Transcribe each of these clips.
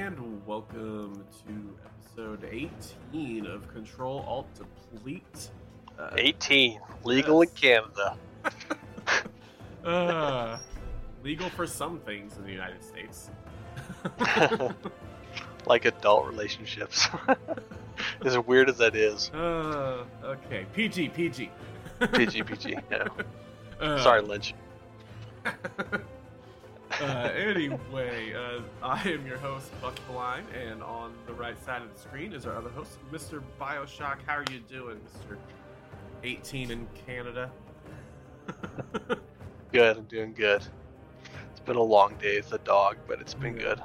and welcome to episode 18 of Control Alt Deplete. Uh, 18, legal yes. in Canada. uh, legal for some things in the United States. like adult relationships. as weird as that is. Uh, okay, PG, PG. PG, PG. Yeah. Uh, Sorry, Lynch. Uh, anyway, uh, I am your host, Buck Blind, and on the right side of the screen is our other host, Mr. Bioshock. How are you doing, Mr. 18 in Canada? Good, I'm doing good. It's been a long day as a dog, but it's been Yeah. good.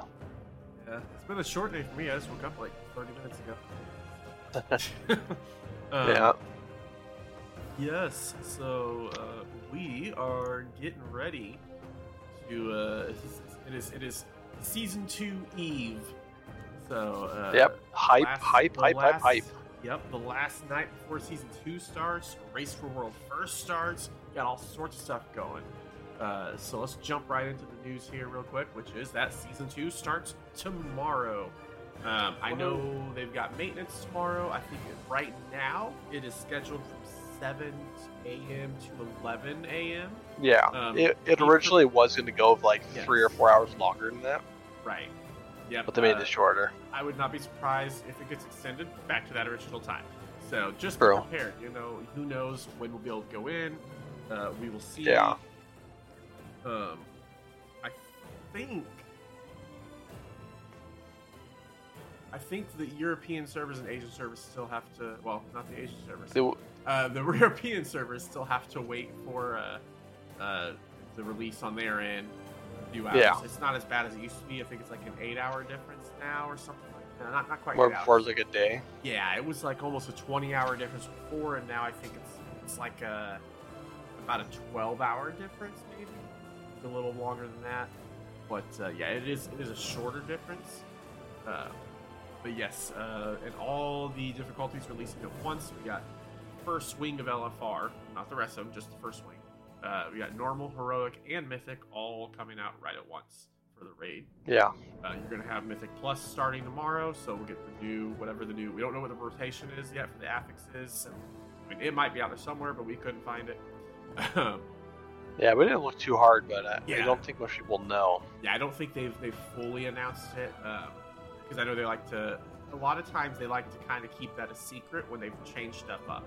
Yeah, it's been a short day for me. I just woke up like 30 minutes ago. Um, yeah. Yes, so uh, we are getting ready to. Uh, it is it is season two Eve. So uh, Yep. Hype, last- hype, the hype, hype, last- hype. Yep, the last night before season two starts, Race for World First starts. Got all sorts of stuff going. Uh, so let's jump right into the news here, real quick, which is that season two starts tomorrow. Um, I know they've got maintenance tomorrow. I think it- right now it is scheduled from 7 a.m. to 11 a.m. Yeah. Um, it, it originally was going to go like Yes. three or four hours longer than that, Right. Yeah. but they made uh, it shorter. I would not be surprised if it gets extended back to that original time. So just True. be prepared. You know, who knows when we'll be able to go in. Uh, we will see. Yeah. Um, I think. I think the European servers and Asian servers still have to. Well, not the Asian servers. They Uh, the European servers still have to wait for uh, uh, the release on their end. A few hours. Yeah. It's not as bad as it used to be. I think it's like an eight-hour difference now or something like that. Not, not quite. More before like a day. Yeah, it was like almost a 20-hour difference before, and now I think it's it's like a about a 12-hour difference, maybe It's a little longer than that. But uh, yeah, it is it is a shorter difference. Uh, but yes, uh, and all the difficulties releasing at once. We got first swing of LFR, not the rest of them, just the first swing. Uh, we got normal, heroic, and mythic all coming out right at once for the raid. Yeah. Uh, you're going to have Mythic Plus starting tomorrow, so we'll get the new, whatever the new, we don't know what the rotation is yet for the affixes. I mean, it might be out there somewhere, but we couldn't find it. Um, Yeah, we didn't look too hard, but I, Yeah. I don't think most people know. yeah, I don't think they've they've fully announced it because I know they like to. A lot of times they like to kind of keep that a secret when they've changed stuff up,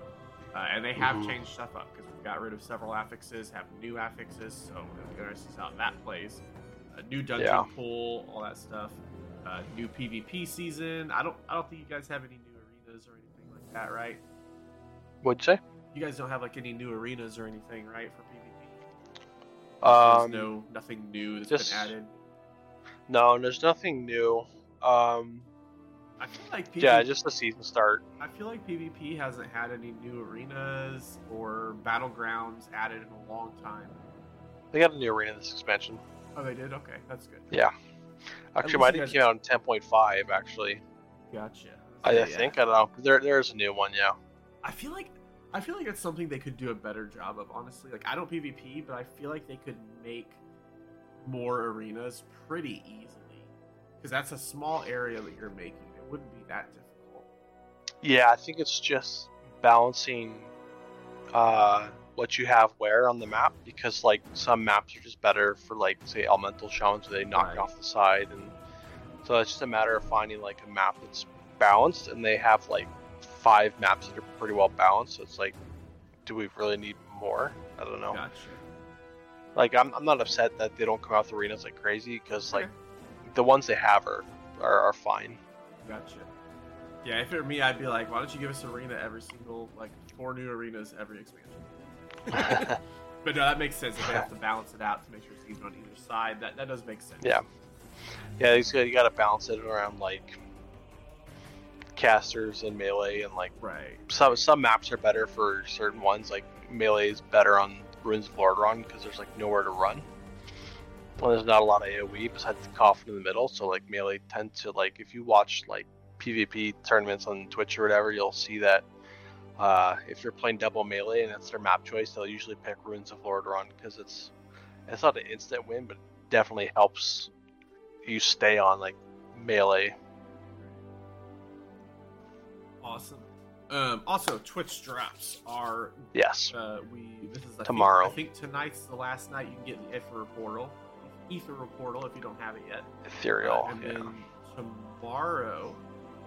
uh, and they have Mhm. changed stuff up because we've got rid of several affixes, have new affixes, so be interesting to see how that plays. A new dungeon Yeah. pool, all that stuff. Uh, new PvP season. I don't I don't think you guys have any new arenas or anything like that, right? What'd you say? You guys don't have like any new arenas or anything, right, for PvP? Um, There's no nothing new that's just- been added. no, there's nothing new. Um, I feel like PvP yeah, just the season start. I feel like PvP hasn't had any new arenas or battlegrounds added in a long time. They got a new arena this expansion. Oh, they did. Okay, that's good. Yeah. Actually, you thing came out in 10.5. Actually, Gotcha. I, Yeah, I yeah. think I don't know. There, there's a new one. Yeah. I feel like I feel like it's something they could do a better job of. Honestly, like I don't PvP, but I feel like they could make more arenas pretty easily because that's a small area that you're making. Wouldn't be that difficult. Yeah, I think it's just balancing uh, what you have where on the map because like some maps are just better for like say elemental shamans where they knock Right. off the side and so it's just a matter of finding like a map that's balanced and they have like five maps that are pretty well balanced so it's like do we really need more i don't know Gotcha. like I'm, I'm not upset that they don't come out with arenas like crazy because like Okay. the ones they have are are, are fine Gotcha. Yeah, if it were me, I'd be like, why don't you give us arena every single like four new arenas every expansion? But no, that makes sense. If they have to balance it out to make sure it's even on either side, that that does make sense. Yeah. Yeah, you gotta balance it around like casters and melee, and like Right. some some maps are better for certain ones. Like melee is better on Ruins of Lordaeron because there's like nowhere to run. Well, there's not a lot of AOE besides the coffin in the middle, so like melee tend to like if you watch like PvP tournaments on Twitch or whatever, you'll see that uh, if you're playing double melee and it's their map choice, they'll usually pick Ruins of Lordaeron because it's it's not an instant win, but it definitely helps you stay on like melee. Awesome. Um, also, Twitch drops are Yes. uh, we this is I Tomorrow. Think, I think tonight's the last night you can get the Ethereal portal, Ethereal portal if you don't have it yet. Ethereal. Uh, and yeah. then tomorrow,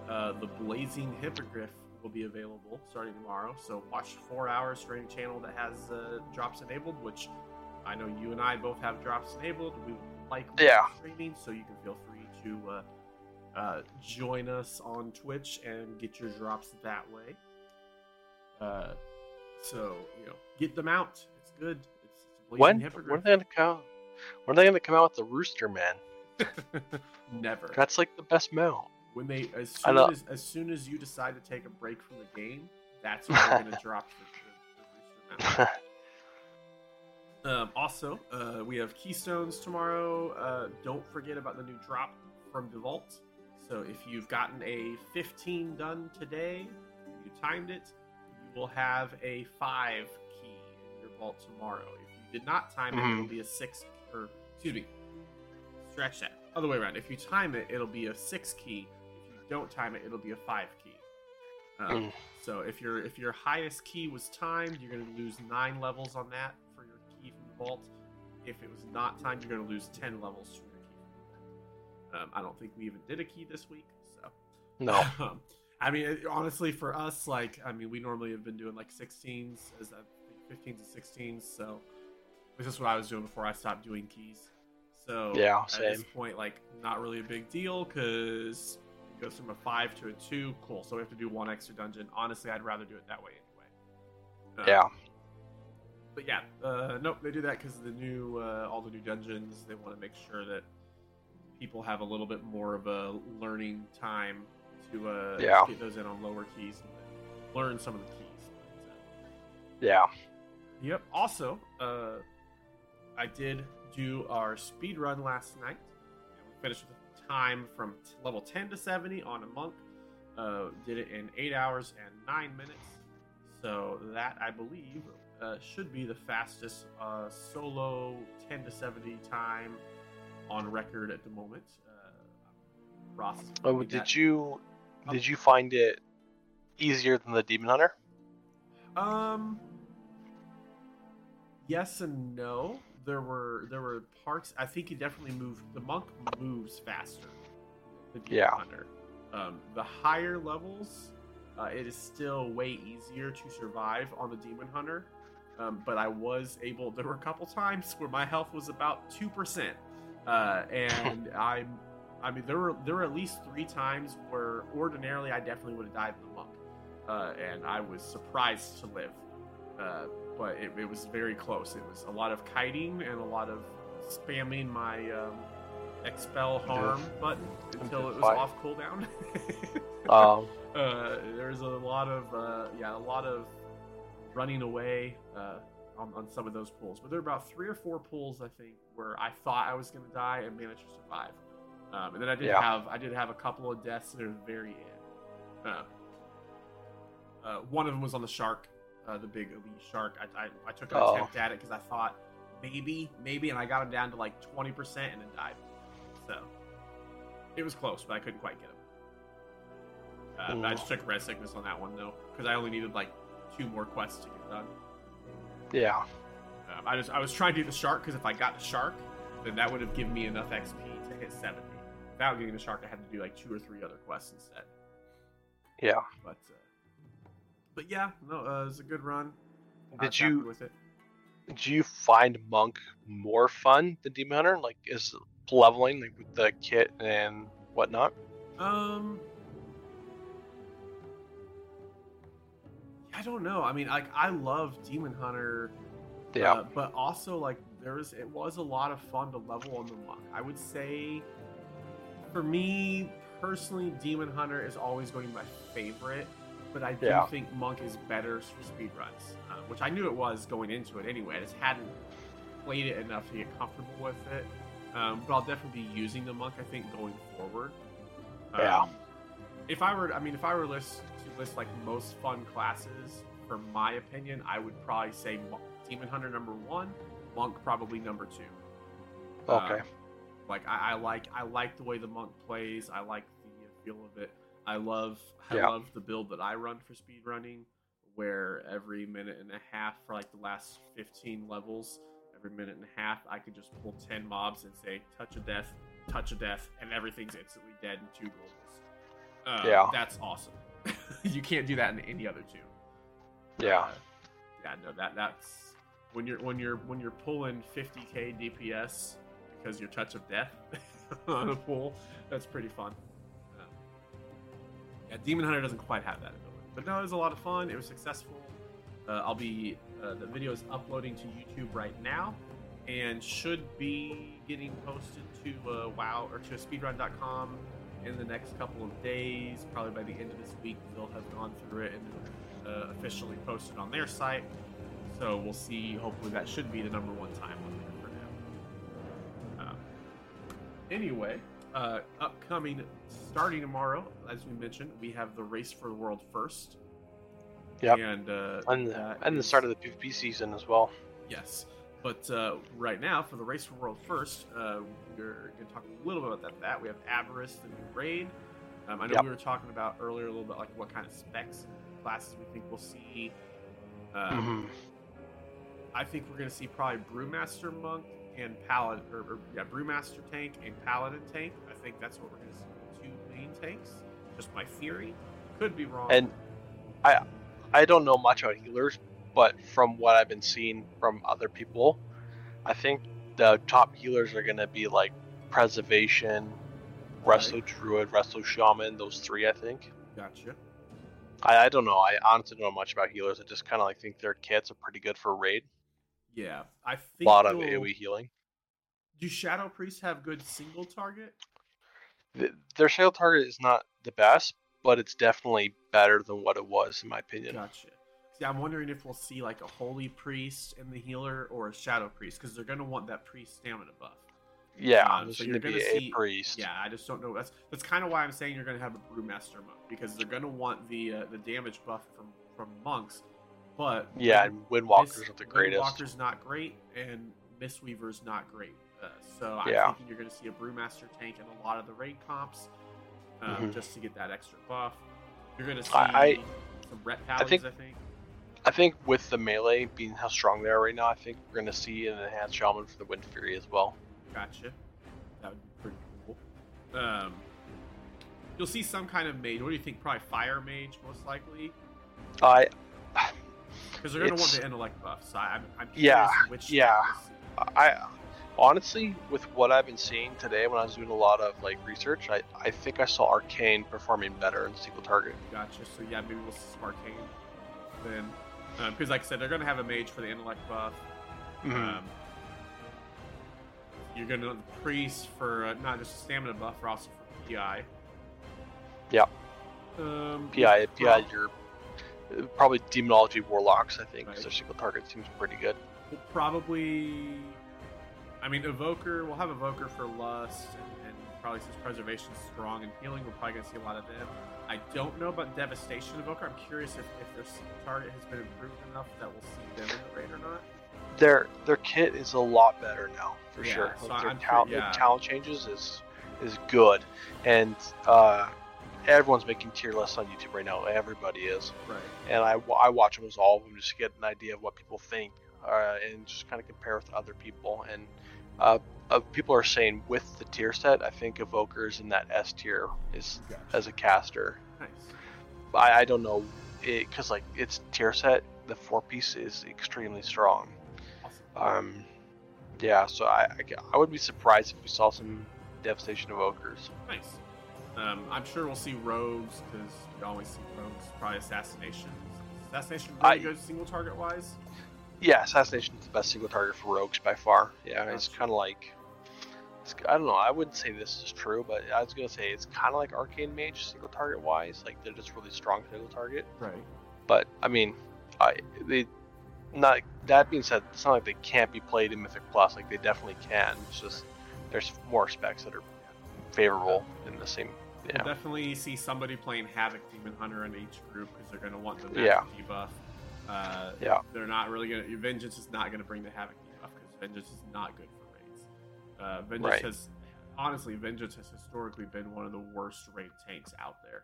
uh, the Blazing Hippogriff will be available starting tomorrow. So watch four hours streaming channel that has uh, drops enabled, which I know you and I both have drops enabled. We like Yeah. streaming, so you can feel free to uh, uh, join us on Twitch and get your drops that way. Uh, so you know, get them out. It's good. It's, it's a Blazing When? When are they gonna come? When are they gonna come out with the Rooster Man? Never. That's like the best mount. When they as soon as as soon as you decide to take a break from the game, that's when they're gonna drop the, the, the booster mount. Um, also, uh, we have keystones tomorrow. Uh, don't forget about the new drop from the vault. So if you've gotten a 15 done today, you timed it, you will have a five key in your vault tomorrow. If you did not time it, Mhm. it'll be a six or excuse me, stretch that other way around. If you time it, it'll be a six key. If you don't time it, it'll be a five key. Um, Mm. So if your if your highest key was timed, you're going to lose nine levels on that for your key from the vault. If it was not timed, you're going to lose ten levels from your key from the vault. Um, I don't think we even did a key this week, so No. um, I mean, it- honestly, for us, like, I mean, we normally have been doing like 16s, as I think 15s and 16s. So this is what I was doing before I stopped doing keys. So Yeah, at this point, like, not really a big deal because it goes from a five to a two. Cool. So we have to do one extra dungeon. Honestly, I'd rather do it that way anyway. Um, Yeah. but yeah, uh, nope, they do that because the new, uh, all the new dungeons. They want to make sure that people have a little bit more of a learning time to uh, Yeah. get those in on lower keys and learn some of the keys. Yeah. Yep. Also, uh, I did do our speed run last night. And we finished with a time from t- level 10 to 70 on a monk. Uh, did it in eight hours and nine minutes. So that I believe uh, should be the fastest uh, solo 10 to 70 time on record at the moment. Uh, Ross. Oh, that. did you did you find it easier than the Demon Hunter? Um. Yes and no. There were there were parts. I think he definitely moved. The monk moves faster. Yeah. Hunter. Um, the higher levels, uh, it is still way easier to survive on the demon hunter. Um, but I was able. There were a couple times where my health was about two percent, uh, and I'm. I mean, there were there were at least three times where ordinarily I definitely would have died in the monk, uh, and I was surprised to live. But it, it was very close. It was a lot of kiting and a lot of spamming my um, expel harm button until it was Fine. off cooldown. Um, uh, there's a lot of uh, yeah, a lot of running away uh, on, on some of those pools. But there are about three or four pools I think where I thought I was going to die and managed to survive. Um, and then I did Yeah. have I did have a couple of deaths near the very end. Uh, uh, one of them was on the shark, uh, the big elite shark. I, I, I took an Oh. attempt at it because I thought maybe maybe, and I got him down to like twenty percent and then died. So it was close, but I couldn't quite get him. Uh, but I just took rez sickness on that one though, because I only needed like two more quests to get done. yeah. Um, I just I was trying to do the shark because if I got the shark, then that would have given me enough XP to hit seventy. Without getting the shark, I had to do like two or three other quests instead. Yeah. But uh, but yeah, no, uh, it was a good run. I Did you- with it? Do you find Monk more fun than Demon Hunter? Like, is leveling like with the kit and whatnot? Um, I don't know. I mean, like I love Demon Hunter. Yeah. Uh, but also, like, there was it was a lot of fun to level on the monk. I would say, for me personally, Demon Hunter is always going to be my favorite. But I do Yeah. think Monk is better for speed runs, uh, which I knew it was going into it anyway. I just hadn't played it enough to get comfortable with it. Um, but I'll definitely be using the Monk. I think going forward. Yeah. Um, if I were, I mean, if I were list to list like most fun classes, for my opinion, I would probably say Mo- Demon Hunter number one, Monk probably number two. Okay. Um, Like I, I like I like the way the monk plays. I like the feel of it. I love I Yeah. love the build that I run for speed running, where every minute and a half for like the last 15 levels, every minute and a half, I could just pull 10 mobs and say touch of death, touch of death, and everything's instantly dead in two globals. Uh, Yeah. that's awesome. you can't do that in any other two. Yeah. Uh, yeah, no, that that's when you're when you're when you're pulling 50k DPS because you're touch of death on a pull. That's pretty fun. Yeah, Demon Hunter doesn't quite have that ability, but no, it was a lot of fun. It was successful. Uh, I'll be uh, the video is uploading to YouTube right now, and should be getting posted to uh, WoW or to speedrun.com in the next couple of days. Probably by the end of this week, they'll have gone through it and uh, officially posted on their site. So we'll see. Hopefully, that should be the number one time on there for now. Um, anyway, uh, upcoming starting tomorrow, as we mentioned, we have the race for the world first. Yep. And uh, And that and the start of the PvP season as well. Yes. But uh, right now, for the Race for World First, uh, we're going to talk a little bit about that. that. We have Aberrus, the new raid. Um, I know Yep. we were talking about earlier a little bit like what kind of specs and classes we think we'll see. Uh, Mhm. I think we're going to see probably Brewmaster Monk and Paladin, or, or yeah, Brewmaster Tank and Paladin Tank. I think that's what we're going to see. Two main tanks. Just my theory. Could be wrong. And I I don't know much about healers, but from what I've been seeing from other people, I think the top healers are gonna be like preservation, resto druid, resto shaman, those three I think. gotcha. I, I don't know. I honestly don't know much about healers. I just kind of like think their kits are pretty good for raid. Yeah, I think a lot of AoE healing. Do Shadow Priests have good single target? Th- Their sale target is not the best, but it's definitely better than what it was in my opinion. Gotcha. See, I'm wondering if we'll see like a holy priest in the healer or a shadow priest because they're gonna want that priest stamina buff. Yeah, Um, so going you're gonna a see- priest. Yeah, I just don't know. That's that's kind of why I'm saying you're gonna have a brewmaster monk because they're gonna want the uh, the damage buff from from monks, but Yeah, and Windwalker's Miss- not the greatest. Windwalker's not great, and Mistweaver's not great. Uh, so I'm Yeah. thinking you're going to see a Brewmaster tank in a lot of the raid comps, um, Mhm. just to get that extra buff. You're going to see I- I- some ret I paladins, think- I think. I think with the melee being how strong they are right now, I think we're going to see an enhanced shaman for the Wind Fury as well. Gotcha. That would be pretty cool. Um, you'll see some kind of mage. What do you think? Probably fire mage, most likely, I because they're going to want the intellect buff. So I'm, I'm Yeah, which yeah. I honestly, with what I've been seeing today when I was doing a lot of like research, I, I think I saw Arcane performing better in single target. Gotcha. So yeah, maybe we'll see some arcane then, because like I said, they're gonna have a mage for the intellect buff. Mhm. Um, you're gonna the priest for uh, not just stamina buff, but also for PI. Yeah. Um, PI, PI, uh, probably demonology warlocks. I think 'cause Right. their single target seems pretty good. we'll probably. I mean, evoker. We'll have evoker for lust, and, and probably since Preservation is strong and healing, we're probably gonna see a lot of them. I don't know about devastation evoker. I'm curious if, if their single target has been improved enough that we'll see them in the raid or not. Their their kit is a lot better now for Yeah, sure. so Like, their I'm talent, yeah. their talent changes is is good, and uh, everyone's making tier lists on YouTube right now. Everybody is. Right. and I, I watch almost all of them just to get an idea of what people think uh, and just kind of compare with other people. And uh, uh, people are saying with the tier set, I think Evoker's in that S tier is Gotcha. as a caster. Nice. I, I don't know because like it's tier set, the four piece is extremely strong. Awesome. Um, yeah, so I, I I would be surprised if we saw some devastation evokers. Nice. Um, I'm sure we'll see rogues because we always see rogues. Probably assassination. Assassination really I- good single target wise. Yeah, assassination is the best single target for rogues by far. Yeah, it's kind of like it's, I don't know. I wouldn't say this is true, but I was gonna say it's kind of like arcane mage single target wise. Like they're just really strong single target. Right. But I mean, I they not that being said, it's not like they can't be played in Mythic Plus. Like they definitely can. It's just there's more specs that are favorable in the same. Yeah. We'll definitely see somebody playing Havoc Demon Hunter in each group because they're going to want the magic Yeah. debuff. Uh, Yeah. They're not really going to. Vengeance is not going to bring the Havoc debuff because Vengeance is not good for raids. Uh, Vengeance Right. has honestly, Vengeance has historically been one of the worst raid tanks out there.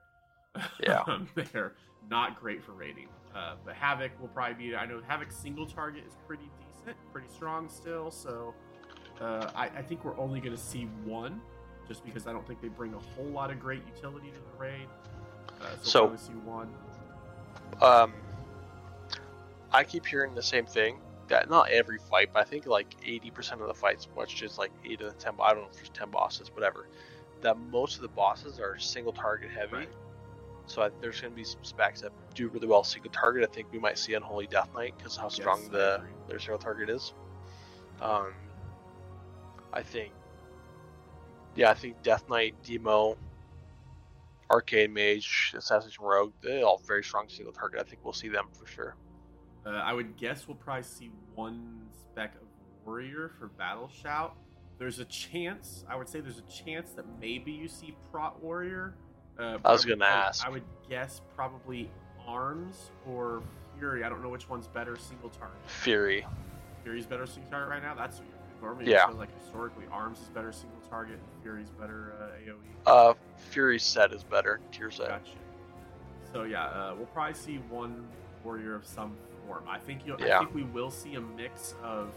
Yeah. they're not great for raiding. Uh, but Havoc will probably be. I know Havoc's single target is pretty decent, pretty strong still. So uh, I, I think we're only going to see one, just because I don't think they bring a whole lot of great utility to the raid. Uh, so, So- see one. Um, I keep hearing the same thing. That not every fight, but I think like eighty percent of the fights, which is like eight of the ten. I don't know if there's ten bosses, whatever. That most of the bosses are single target heavy. Right. So I, there's going to be some specs that do really well single target. I think we might see Unholy Death Knight because how strong Yes, the their single target is. Um, I think, yeah, I think Death Knight, Demo, Arcane Mage, Assassination Rogue, they're all very strong single target. I think we'll see them for sure. Uh, I would guess we'll probably see one spec of warrior for battle shout. There's a chance. I would say there's a chance that maybe you see prot warrior. Uh, I was gonna ask. I would guess probably arms or fury. I don't know which one's better single target. Fury. Fury's better single target right now. That's normally Yeah. like historically arms is better single target. and Fury's better uh, AOE. Uh, Fury's set is better. Tier set. Gotcha. So yeah, uh, we'll probably see one warrior of some form. I think you. Yeah. I think we will see a mix of.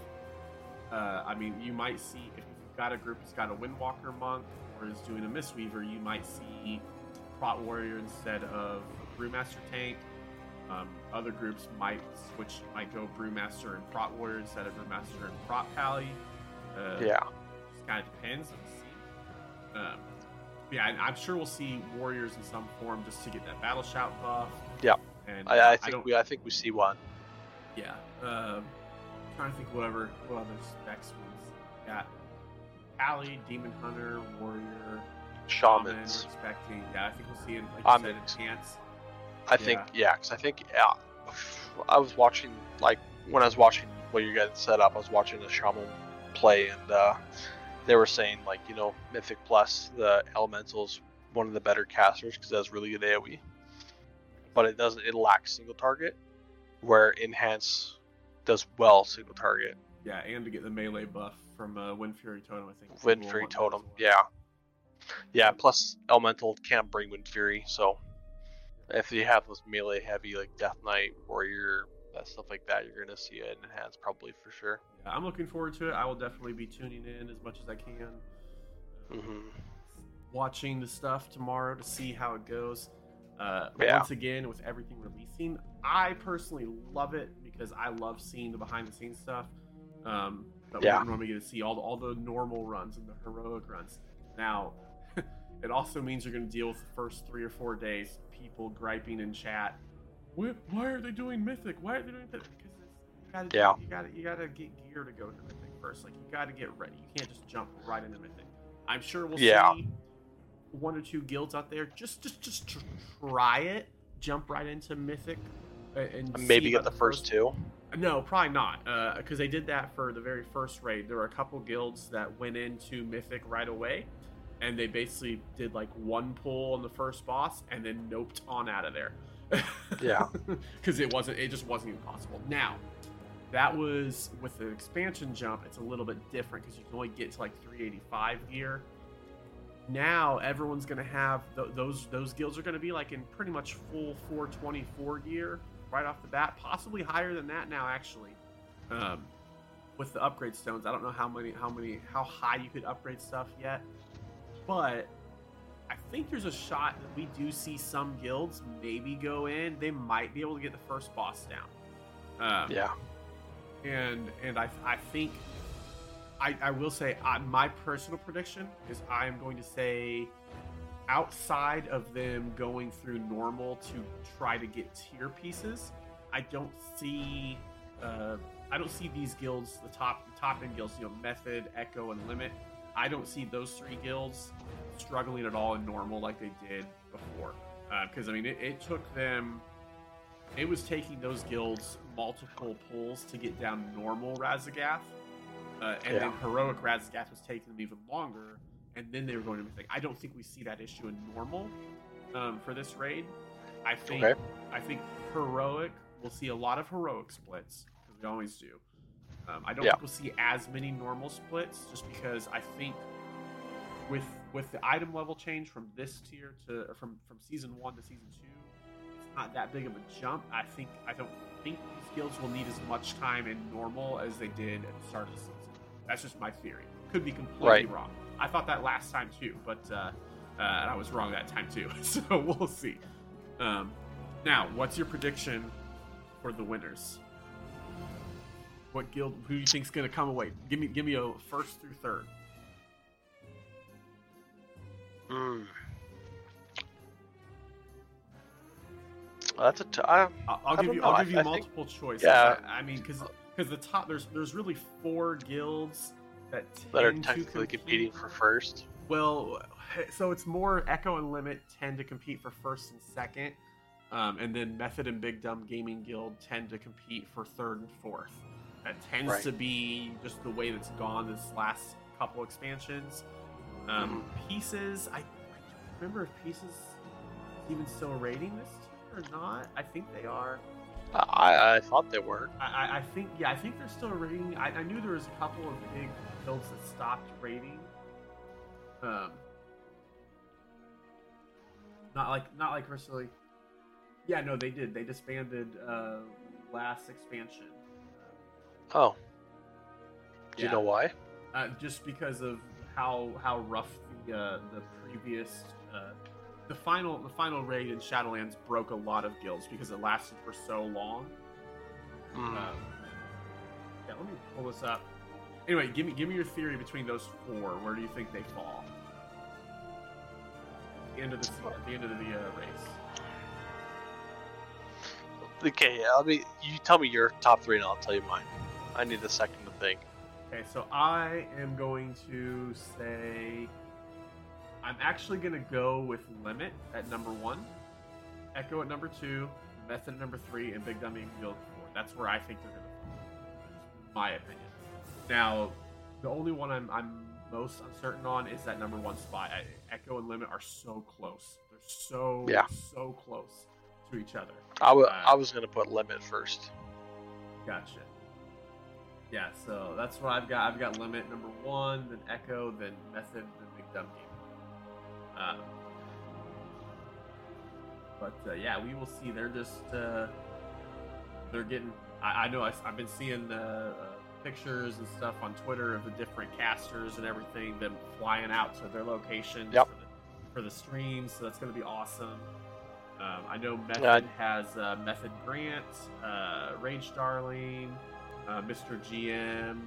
Uh, I mean, you might see if you've got a group that's got a Windwalker monk or is doing a Mistweaver, you might see Prot Warrior instead of Brewmaster tank. Um, other groups might switch, might go Brewmaster and Prot Warrior instead of Brewmaster and Prot Pally. Uh, Yeah. just kind of depends. Um, yeah, I'm sure we'll see warriors in some form just to get that battle shout buff. Yeah. and I, I think don't. we I think we see one. yeah, um, trying to think whatever what other specs we got. Pally, Demon Hunter, Warrior, Shaman, Shamans. we're expecting. Yeah, I think we'll see it like you said, enhance. I think yeah, because I think yeah, I was watching like when I was watching what you guys set up, I was watching the shaman play, and uh, they were saying like you know Mythic Plus the Elemental's one of the better casters because that's really good AOE, but it doesn't it lacks single target, where Enhance does well single target. Yeah, and to get the melee buff from uh, Wind Fury Totem, I think. Wind Fury want that as Totem, yeah, yeah. Plus Elemental can't bring Wind Fury, so if you have those melee heavy like Death Knight, Warrior, that stuff like that, you're gonna see it enhance probably for sure. Yeah, I'm looking forward to it. I will definitely be tuning in as much as I can. hmm watching the stuff tomorrow to see how it goes. Uh, Yeah. Once again, with everything releasing, I personally love it because I love seeing the behind the scenes stuff. Um, but we Yeah. don't normally get to see all the, all the normal runs and the heroic runs. Now, it also means you're going to deal with the first three or four days people griping in chat. Why, why are they doing mythic? Why are they doing mythic? Because you gotta, Yeah. you gotta, you gotta get gear to go to mythic first. Like you gotta get ready. You can't just jump right into mythic. I'm sure we'll Yeah. see one or two guilds out there. Just, just, just try it. Jump right into mythic. uh, And Maybe get the first two. no, probably not, because they did that for the very first raid. There were a couple guilds that went into Mythic right away, and they basically did like one pull on the first boss and then noped on out of there. Yeah. because it wasn't, it just wasn't even possible. Now, that was with the expansion jump. It's a little bit different because you can only get to like 385 gear. Now everyone's gonna have th- those those guilds are gonna be like in pretty much full 424 gear right off the bat, possibly higher than that now actually. Um, with the upgrade stones, I don't know how many how many how high you could upgrade stuff yet, but I think there's a shot that we do see some guilds maybe go in. They might be able to get the first boss down. Um, Yeah. and and I I think I I will say uh, my personal prediction is I am going to say outside of them going through normal to try to get tier pieces, I don't see uh, I don't see these guilds the top the top end guilds you know Method, Echo, and Limit. I don't see those three guilds struggling at all in normal like they did before. Because I mean, it, it took them it was taking those guilds multiple pulls to get down normal Raszageth, uh, and then heroic Raszageth was taking them even longer, and then they were going to be like, I don't think we see that issue in normal um, for this raid. I think Okay. I think heroic we'll see a lot of heroic splits because we always do. Um, I don't Yeah. think we'll see as many normal splits just because I think with with the item level change from this tier to from from season one to season two, it's not that big of a jump. I think I don't think these guilds will need as much time in normal as they did at the start of the season. That's just my theory. Could be completely Right. wrong. I thought that last time too, but uh, uh, and I was wrong that time too. So we'll see. Um, now, what's your prediction for the winners? What guild? Who do you think's gonna come away? Give me, give me a first through third. Mm. Well, that's a t- I, I'll, I'll give you. know. I'll give you I think- multiple choice. yeah. I, I mean, because because the top there's there's really four guilds that that are tend to technically competing for first. Well, so it's more Echo and Limit tend to compete for first and second, um, and then Method and Big Dumb Gaming Guild tend to compete for third and fourth. That tends Right. to be just the way that's gone this last couple expansions. Um, Mm-hmm. Pieces, I, I don't remember if Pieces even still rating this or not. I think they are. I, I thought they were. I, I- think yeah, I think they're still rating. I, I knew there was a couple of big guilds that stopped rating. Um, not like not like recently. Yeah, no, they did. They disbanded uh, last expansion. Oh, do you know why? Uh, just because of how how rough the uh, the previous uh, the final the final raid in Shadowlands broke a lot of guilds because it lasted for so long. Mm. Um, yeah, let me pull this up. Anyway, give me give me your theory between those four. Where do you think they fall? At the end of the at the end of the uh, race. Okay, yeah, let me. You tell me your top three, and I'll tell you mine. I need a second to think. Okay, so I am going to say I'm actually going to go with Limit at number one, Echo at number two, Method at number three, and Big Dummy and Guild at four. That's where I think they're going to. My opinion. Now, the only one I'm, I'm most uncertain on is that number one spot. Echo and Limit are so close. They're so, Yeah. so close to each other. I wa- Uh, I was gonna put limit first. Gotcha. Yeah, so that's what I've got. I've got limit number one, then echo, then method, then game. Um, but uh, yeah, we will see. They're just uh, they're getting. I, I know I, have been seeing uh, uh, pictures and stuff on Twitter of the different casters and everything, them flying out to their locations Yep. for, the, for the streams. So that's going to be awesome. Um, I know Method has uh, Method Grant, uh, Rage Darling, uh, Mr. GM.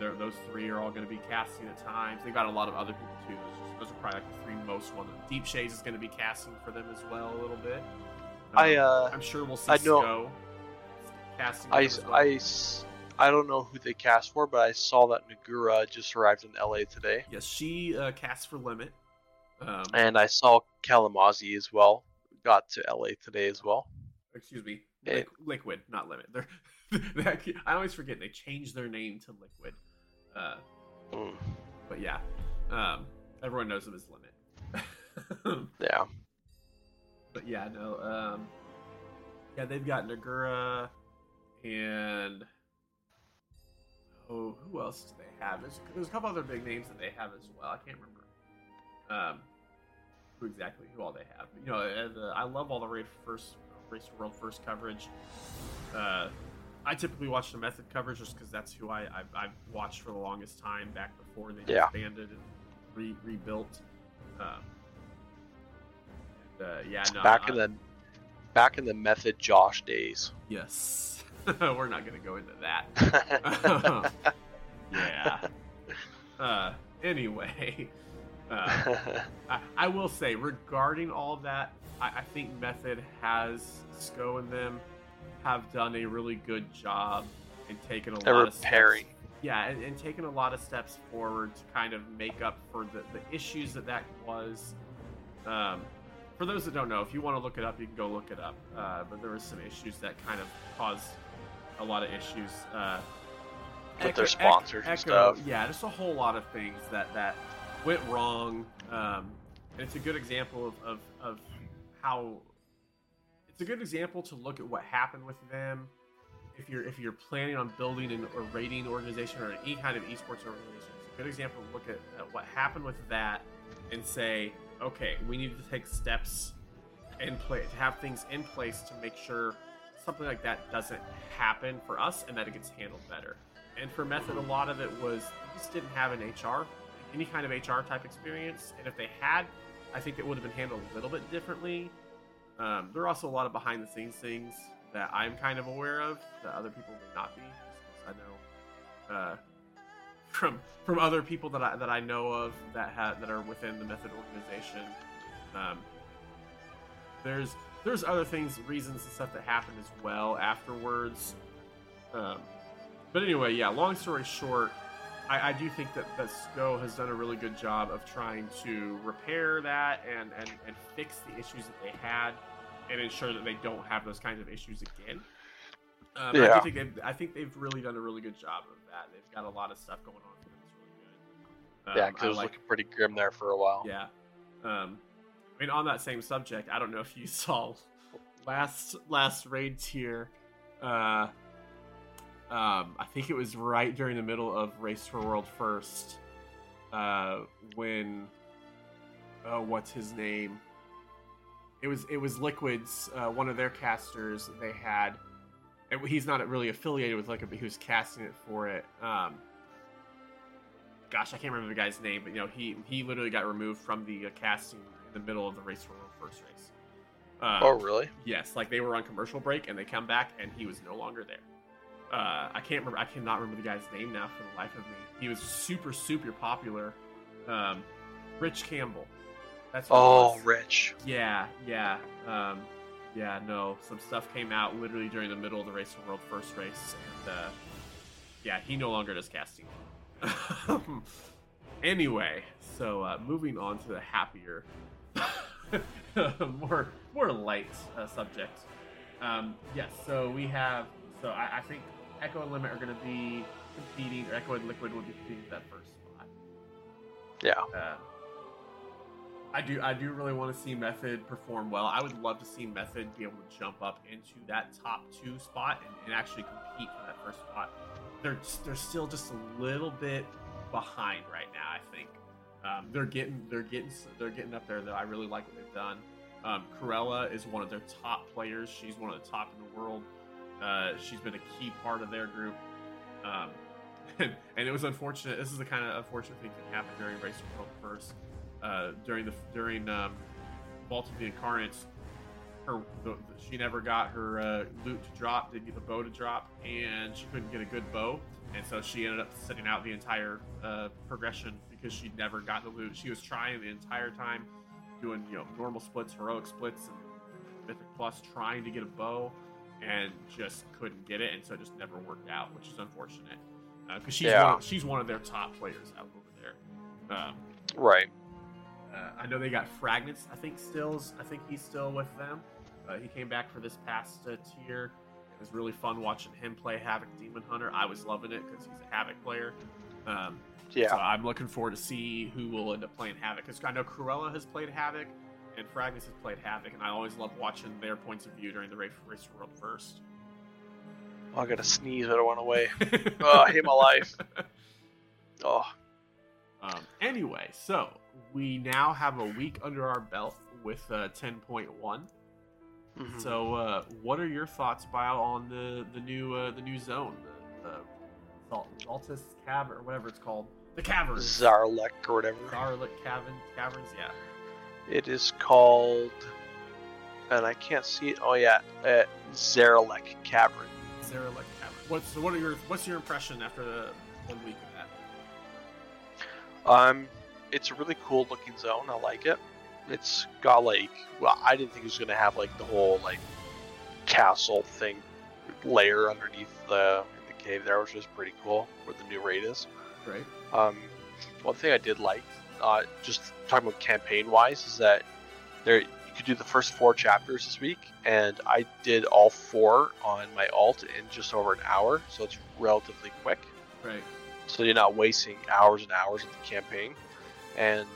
Those three are all going to be casting at times. They've got a lot of other people too. Those, those are probably like the three most ones. Deep Shades is going to be casting for them as well a little bit. I Um, uh, I'm sure we'll see I know- Sko casting. I, for them as well. I, I don't know who they cast for, but I saw that Naguura just arrived in LA today, yes, she uh, casts for Limit. Um, and I saw Kalamazi as well. Got to LA today as well. excuse me, Eh. Liq- Liquid, not Limit. They're, they- I always forget they changed their name to Liquid. Uh, Mm, but yeah, um, everyone knows them as Limit. yeah, but yeah, no, um, yeah, they've got Naguura and oh, who else do they have? There's, there's a couple other big names that they have as well. I can't remember um, who exactly who all they have. But, you know, uh, the, I love all the race first race world first coverage. Uh, I typically watch the method coverage just because that's who I I've, I've watched for the longest time back before they Yeah. disbanded and re- rebuilt. Um, and, uh, yeah, no, back I- in the back in the Method Josh days. Yes. We're not going to go into that. yeah. Uh, anyway, uh, I, I will say regarding all that, I, I think Method has SCO in them have done a really good job in taking a They're lot of repairing. steps. Yeah, and, and taking a lot of steps forward to kind of make up for the, the issues that that was. Um, for those that don't know, if you want to look it up, you can go look it up. Uh, but there was some issues that kind of caused a lot of issues. Uh, With their Echo- sponsors and stuff. Yeah, just a whole lot of things that that went wrong. Um, and it's a good example of, of, of how it's a good example to look at what happened with them. If you're if you're planning on building an, a rating organization or any kind of esports organization, it's a good example to look at, at what happened with that and say, okay, we need to take steps in place to have things in place to make sure something like that doesn't happen for us and that it gets handled better. And for Method, a lot of it was they just didn't have an HR, any kind of HR type experience. And if they had, I think it would have been handled a little bit differently. Um, there are also a lot of behind the scenes things that I'm kind of aware of that other people may not be. I know uh, from from other people that I that I know of that have that are within the Method organization. Um, there's there's other things, reasons and stuff that happened as well afterwards. Um, but anyway, yeah. Long story short, I, I do think that that SCO has done a really good job of trying to repair that and and and fix the issues that they had, and ensure that they don't have those kinds of issues again. Um, I Yeah. do think they've, I think they've really done a really good job of that. They've got a lot of stuff going on for them. It's really good. yeah, Um, because it was like- looking pretty grim there for a while. yeah. Um, I mean, on that same subject, I don't know if you saw last last raid tier. Uh, um, I think it was right during the middle of Race for World First, uh, when oh, what's his name? It was it was Liquids, uh, one of their casters. They had, and he's not really affiliated with Liquid, but he was casting it for it. Um, gosh, I can't remember the guy's name, but you know, he he literally got removed from the uh, casting in the middle of the race for world first race. Uh, Oh, really? yes, like they were on commercial break and they come back and he was no longer there. Uh, I can't remember. I cannot remember the guy's name now for the life of me. He was super super popular. Um, Rich Campbell. That's Oh. Rich. Yeah, yeah, um, yeah. No, some stuff came out literally during the middle of the race world first race, and uh, yeah, he no longer does casting. anyway, so uh, moving on to the happier, more more light uh, subject. Um, yes, so we have. So I, I think Echo and Limit are going to be competing, or Echo and Liquid will be competing for that first spot. Yeah. Uh, I do I do really want to see Method perform well. I would love to see Method be able to jump up into that top two spot and, and actually compete for that first spot. They're they're still just a little bit behind right now. I think um, they're getting they're getting they're getting up there though. I really like what they've done. Um, Corella is one of their top players. She's one of the top in the world. Uh, she's been a key part of their group. Um, and, and it was unfortunate. This is the kind of unfortunate thing that happened during Race World First. Uh, during the during um, Vault of the Incarnates, her the, she never got her uh, loot to drop, didn't get the bow to drop, and she couldn't get a good bow, and so she ended up sitting out the entire uh, progression because she never got the loot. She was trying the entire time, doing you know normal splits, heroic splits, and mythic plus, trying to get a bow, and just couldn't get it, and so it just never worked out, which is unfortunate because she's Yeah. one, she's one of their top players out over there. Um, Right. Uh, I know they got Fragnance. I think still's. I think he's still with them. Uh, he came back for this past uh, tier. It was really fun watching him play Havoc Demon Hunter. I was loving it because he's a Havoc player. Um, Yeah. So I'm looking forward to see who will end up playing Havoc. Because I know Cruella has played Havoc, and Fragnance has played Havoc, and I always love watching their points of view during the race, race world first. Oh, I gotta sneeze, but I went away. Oh, I hate my life. Oh, Um, anyway, so we now have a week under our belt with uh, 10.1. mhm. So, uh, what are your thoughts, Bio, on the the new uh, the new zone, the, the Zaltis Cavern, or whatever it's called, the caverns, Zaralek or whatever. Zaralek Cavern, caverns, yeah. It is called, and I can't see it. Oh yeah, uh, Zaralek Cavern. Zaralek Cavern. What's so what are your what's your impression after the one week of that? Um, it's a really cool looking zone. I like it. It's got like, well, I didn't think it was gonna have like the whole like castle thing layer underneath the the cave there, which was pretty cool. Where the new raid is. Right. Um, one thing I did like, uh, just talking about campaign wise, is that there you could do the first four chapters this week, and I did all four on my alt in just over an hour, so it's relatively quick. Right. So you're not wasting hours and hours of the campaign. And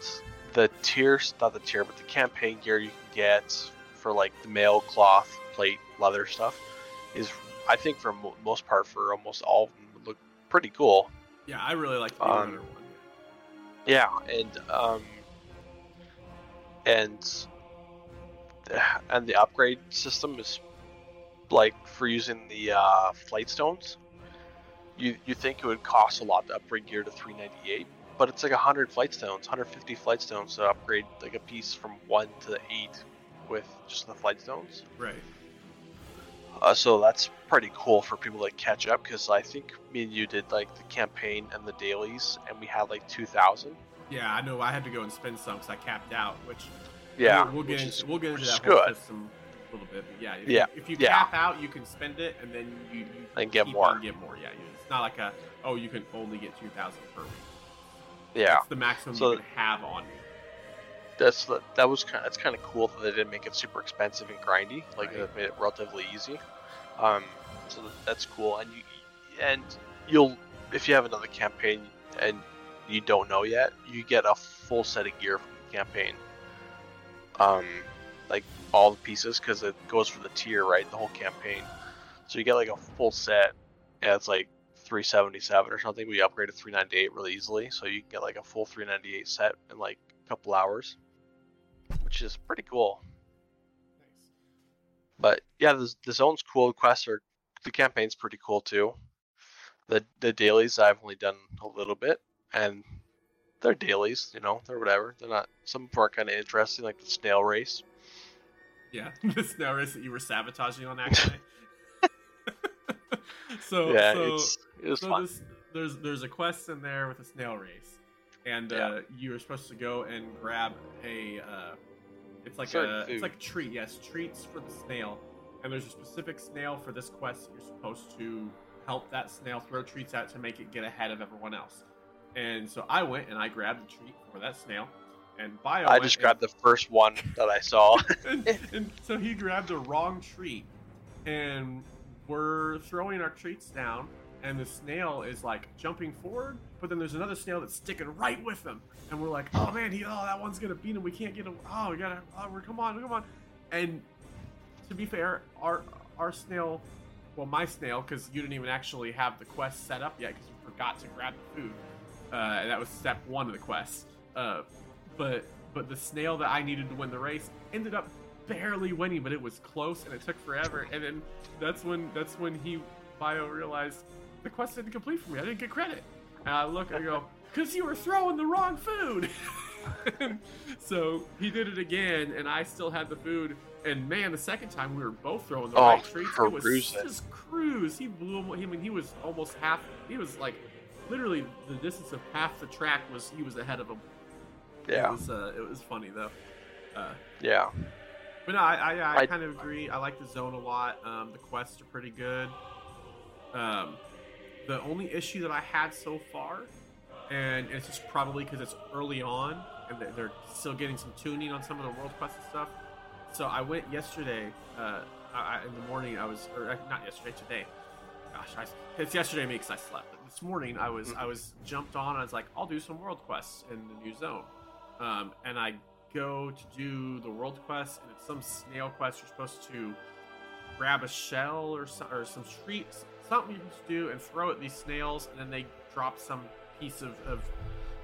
the tier, not the tier, but the campaign gear you can get for like the mail, cloth, plate, leather stuff is, I think, for mo- most part, for almost all of them, would look pretty cool. Yeah, I really like the Um, one. Yeah, and um, and and the upgrade system is like for using the uh, flight stones. You you think it would cost a lot to upgrade gear to 398, but it's like 100 flight stones, 150 flight stones to upgrade like a piece from one to eight with just the flight stones. Right. Uh, so that's pretty cool for people to catch up because I think me and you did like the campaign and the dailies, and we had like 2,000. Yeah, I know. I had to go and spend some because I capped out, which Yeah, we'll, get into is- we'll get into that whole good. system a little bit. But yeah, if, Yeah, if you yeah. cap out, you can spend it, and then you, you And get more. get more. Yeah, it's not like a oh you can only get two thousand per week. Yeah, That's the maximum So- you can have on you. that's that was kind. It's kind of cool that they didn't make it super expensive and grindy. Like Right. they made it relatively easy. Um, so that's cool. And you and you'll if you have another campaign and you don't know yet, you get a full set of gear from the campaign. Um, like all the pieces because it goes for the tier, right? The whole campaign. So you get like a full set. Yeah, it's like 377 or something. We upgraded 398 really easily, so you can get like a full 398 set in like a couple hours, which is pretty cool. Nice. But yeah, the, the zone's cool. The quests are the campaign's pretty cool too. The the dailies I've only done a little bit, and they're dailies, you know, they're whatever. They're not. Some of them are kind of interesting, like the snail race. Yeah, the snail race that you were sabotaging on accident. so yeah, so, it was so fun. this, there's there's a quest in there with a snail race, and Yeah. uh, you are supposed to go and grab a. Uh, it's like Certain a food. it's like a treat. Yes, treats for the snail, and there's a specific snail for this quest. that You're supposed to help that snail throw treats out to make it get ahead of everyone else. And so I went and I grabbed the treat for that snail, and Bio. I just and- grabbed the first one that I saw. and, and so he grabbed the wrong treat, and we're throwing our treats down, and the snail is like jumping forward, but then there's another snail that's sticking right with him, and we're like, oh man, he, oh that one's gonna beat him. We can't get him. Oh, we gotta, oh, we're come on, come on. And to be fair, our our snail, well, my snail, because you didn't even actually have the quest set up yet, because you forgot to grab the food. Uh, that was step one of the quest. Uh, but but the snail that I needed to win the race ended up barely winning, but it was close and it took forever. And then that's when that's when he bio realized the quest didn't complete for me. I didn't get credit. And I look and I go, because you were throwing the wrong food. So he did it again, and I still had the food. And man, the second time we were both throwing the Oh, right treats. It was cruise it. just cruise. He blew him. I mean, he was almost half. He was like, literally, the distance of half the track was he was ahead of him. It yeah, was uh, it was funny though. Uh, yeah, but no, I I, I, kind of agree. I like the zone a lot. Um, the quests are pretty good. Um, the only issue that I had so far, and it's just probably because it's early on and they- they're still getting some tuning on some of the world quests and stuff. So I went yesterday. Uh, I, in the morning, I was or uh, not yesterday, today. Gosh, I, it's yesterday me because I slept. But this morning, I was I was jumped on. I was like, I'll do some world quests in the new zone, um, and I go to do the world quest, and it's some snail quest. You're supposed to grab a shell or some, or some treats, something you can just do, and throw at these snails, and then they drop some piece of, of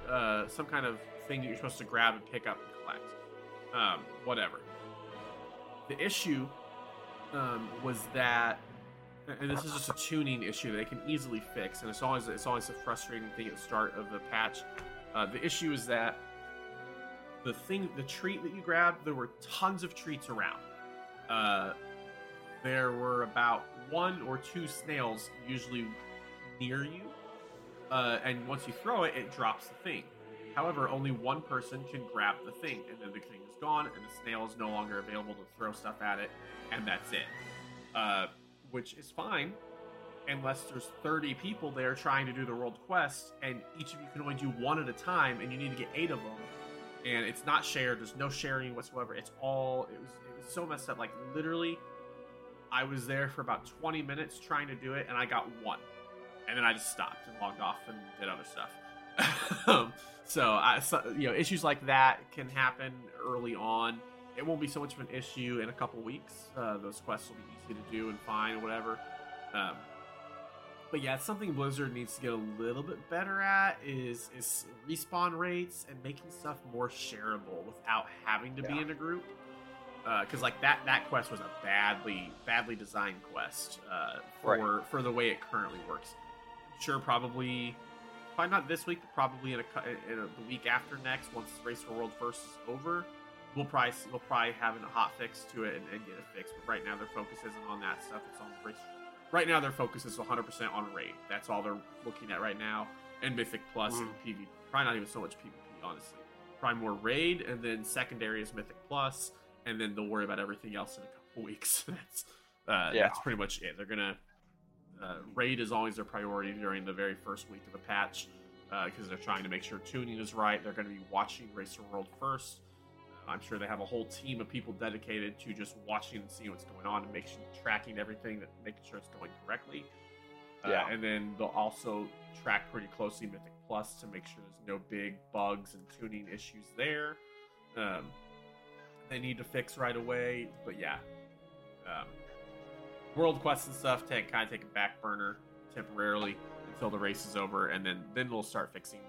uh, some kind of thing that you're supposed to grab and pick up and collect. Um, whatever. The issue um, was that, and this is just a tuning issue that they can easily fix, and it's always it's always a frustrating thing at the start of the patch. Uh, the issue is that the thing, the treat that you grabbed, there were tons of treats around. Uh, there were about one or two snails usually near you, uh, and once you throw it, it drops the thing. However, only one person can grab the thing, and then the thing is gone, and the snail is no longer available to throw stuff at it, and that's it. Uh, which is fine, unless there's 30 people there trying to do the world quest, and each of you can only do one at a time, and you need to get eight of them. And it's not shared. There's no sharing whatsoever. It's all. It was. It was so messed up. Like literally, I was there for about 20 minutes trying to do it, and I got one, and then I just stopped and logged off and did other stuff. so, I, so, you know, issues like that can happen early on. It won't be so much of an issue in a couple weeks. Uh, those quests will be easy to do and fine or whatever. Um, but yeah, it's something Blizzard needs to get a little bit better at is is respawn rates and making stuff more shareable without having to be in a group. Because like that that quest was a badly badly designed quest uh, for Right. for the way it currently works. Sure, probably probably not this week, but probably in a in a, the week after next, once Race for World First is over, we'll probably we'll probably have a hot fix to it and, and get it fixed. But right now, their focus isn't on that stuff. It's on race. Right now, their focus is 100% on raid. That's all they're looking at right now, and Mythic Plus and PvP. Probably not even so much PvP, honestly. Probably more raid, and then secondary is Mythic Plus, and then they'll worry about everything else in a couple weeks. that's uh, Yeah. that's pretty much it. They're gonna uh, raid is always their priority during the very first week of a patch because they're trying to make sure tuning is right. They're going to be watching Racer World first. Uh, I'm sure they have a whole team of people dedicated to just watching and seeing what's going on and making tracking everything, that making sure it's going correctly. Uh, Yeah. and then they'll also track pretty closely Mythic Plus to make sure there's no big bugs and tuning issues there. Um, they need to fix right away, but yeah, um, world quests and stuff take kind of take a back burner temporarily until the race is over, and then then we'll start fixing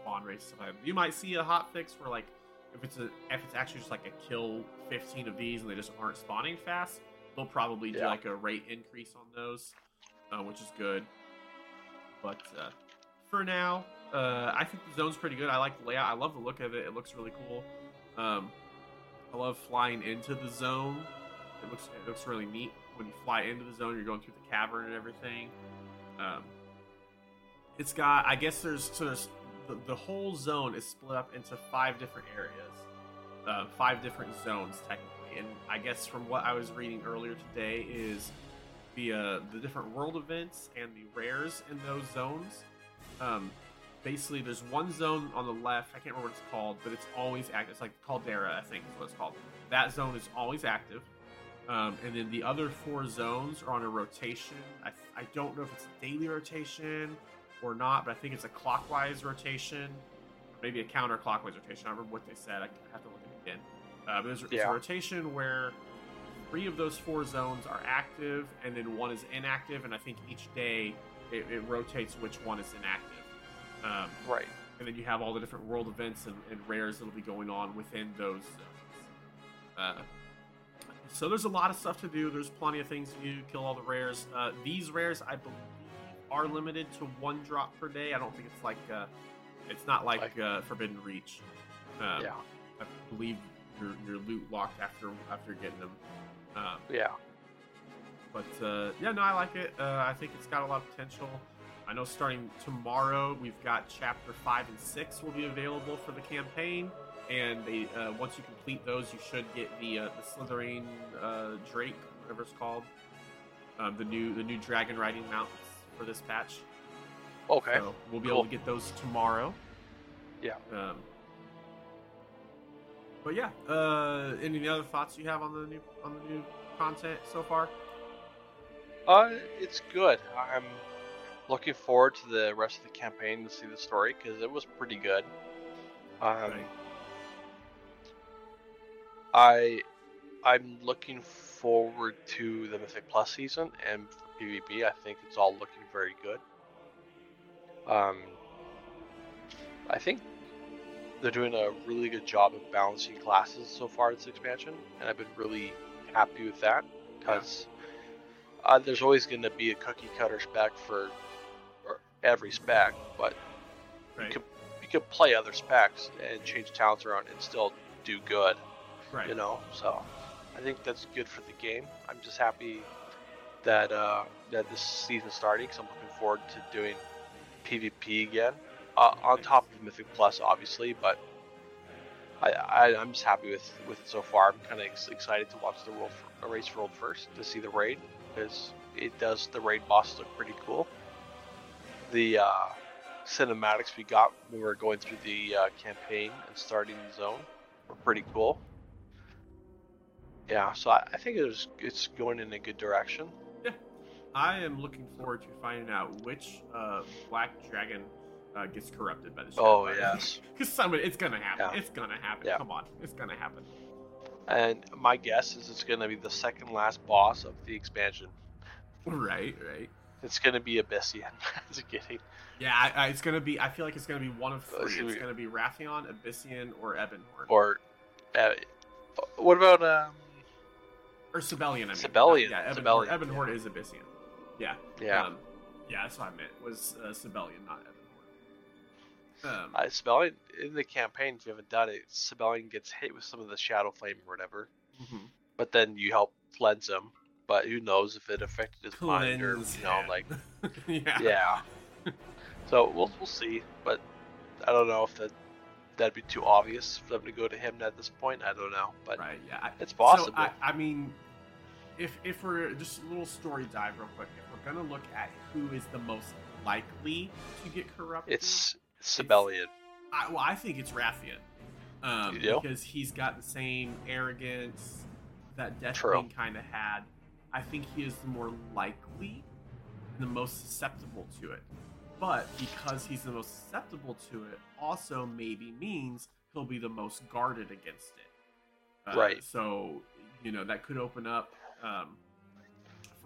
spawn races. You might see a hot fix where like if it's a if it's actually just like a kill 15 of these and they just aren't spawning fast, they'll probably do Yeah. like a rate increase on those, uh, which is good. But uh, for now, uh, I think the zone's pretty good. I like the layout. I love the look of it. It looks really cool. Um, I love flying into the zone. It looks it looks really neat when you fly into the zone. You're going through the cavern and everything. Um, it's got I guess there's so there's the, whole zone is split up into five different areas, uh, five different zones technically. And I guess from what I was reading earlier today is the uh, the different world events and the rares in those zones. Um, basically, there's one zone on the left. I can't remember what it's called, but it's always active. It's like Caldera, I think is what it's called. That zone is always active. Um, and then the other four zones are on a rotation. I, I don't know if it's a daily rotation or not, but I think it's a clockwise rotation, maybe a counterclockwise rotation. I remember what they said. I have to look at it again. Uh, but it's, it's a rotation where three of those four zones are active, and then one is inactive. And I think each day it, it rotates which one is inactive. Um, Right. and then you have all the different world events and, and rares that'll be going on within those zones. Uh, so there's a lot of stuff to do. There's plenty of things to do. Kill all the rares. Uh, these rares, I believe, are limited to one drop per day. I don't think it's like uh, it's not like, Like- uh, Forbidden Reach. Um, yeah. I believe your your loot locked after after getting them. Um, Yeah. but uh, yeah, no, I like it. Uh, I think it's got a lot of potential. I know starting tomorrow, we've got chapter five and six will be available for the campaign, and they uh, once you complete those, you should get the uh, the Slithering uh, Drake, whatever it's called, um, the new the new dragon riding mounts for this patch. Okay. So we'll be able to get those tomorrow. Yeah. Um, but yeah, uh, any other thoughts you have on the new on the new content so far? Uh, it's good. I'm looking forward to the rest of the campaign to see the story because it was pretty good. Um, Right. I I'm looking forward to the Mythic Plus season and for PvP. I think it's all looking very good. Um, I think they're doing a really good job of balancing classes so far this expansion, and I've been really happy with that because uh, there's always going to be a cookie cutter spec for, for every spec, but Right. could- you could play other specs and change talents around and still do good Right. you know. So I think that's good for the game. I'm just happy that uh, that this season's starting because I'm looking forward to doing PvP again. Uh, on top of Mythic Plus, obviously, but I, I I'm just happy with with it so far. I'm kind of ex- excited to watch the world for, race world first to see the raid because it does the raid bosses look pretty cool. The uh, cinematics we got when we were going through the uh, campaign and starting the zone were pretty cool. Yeah, so I, I think it's it's going in a good direction. I am looking forward to finding out which uh, black dragon uh, gets corrupted by the Oh yes, because somebody it's gonna happen. Yeah. It's gonna happen. Yeah. Come on, it's gonna happen. and my guess is it's going to be the second last boss of the expansion. Right, right. It's gonna be Ebyssian. Just kidding. Yeah, I, I, it's gonna be. I feel like it's gonna be one of Uh, three. It's gonna be Wrathion, Ebyssian, or Ebonhorn. Or, uh, what about um? or Sabellian. I mean, Sabellian, Yeah, Ebonhorn, Sabellian, Ebonhorn is Ebyssian. Yeah. Yeah, Um, yeah, that's what I meant. Was uh, Sabellian, not Ebonhorn. Um, uh, Sabellian in the campaign. If you haven't done it, Sabellian gets hit with some of the Shadow Flame or whatever, mhm. but then you help cleanse him. But who knows if it affected his mind or you know him. like yeah. yeah. so we'll we'll see, but I don't know if that that'd be too obvious for them to go to him at this point. I don't know, but Right. Yeah. I, it's possible. So, I, I mean, if if we're just a little story dive real quick, we're gonna look at who is the most likely to get corrupted, it's Sabellian. I, well, I think it's Wrathion. Um? Because he's got the same arrogance that. Deathwing kind of had. I think he is the more likely and the most susceptible to it. But because he's the most susceptible to it, also maybe means he'll be the most guarded against it. Uh, Right. So, you know, that could open up um,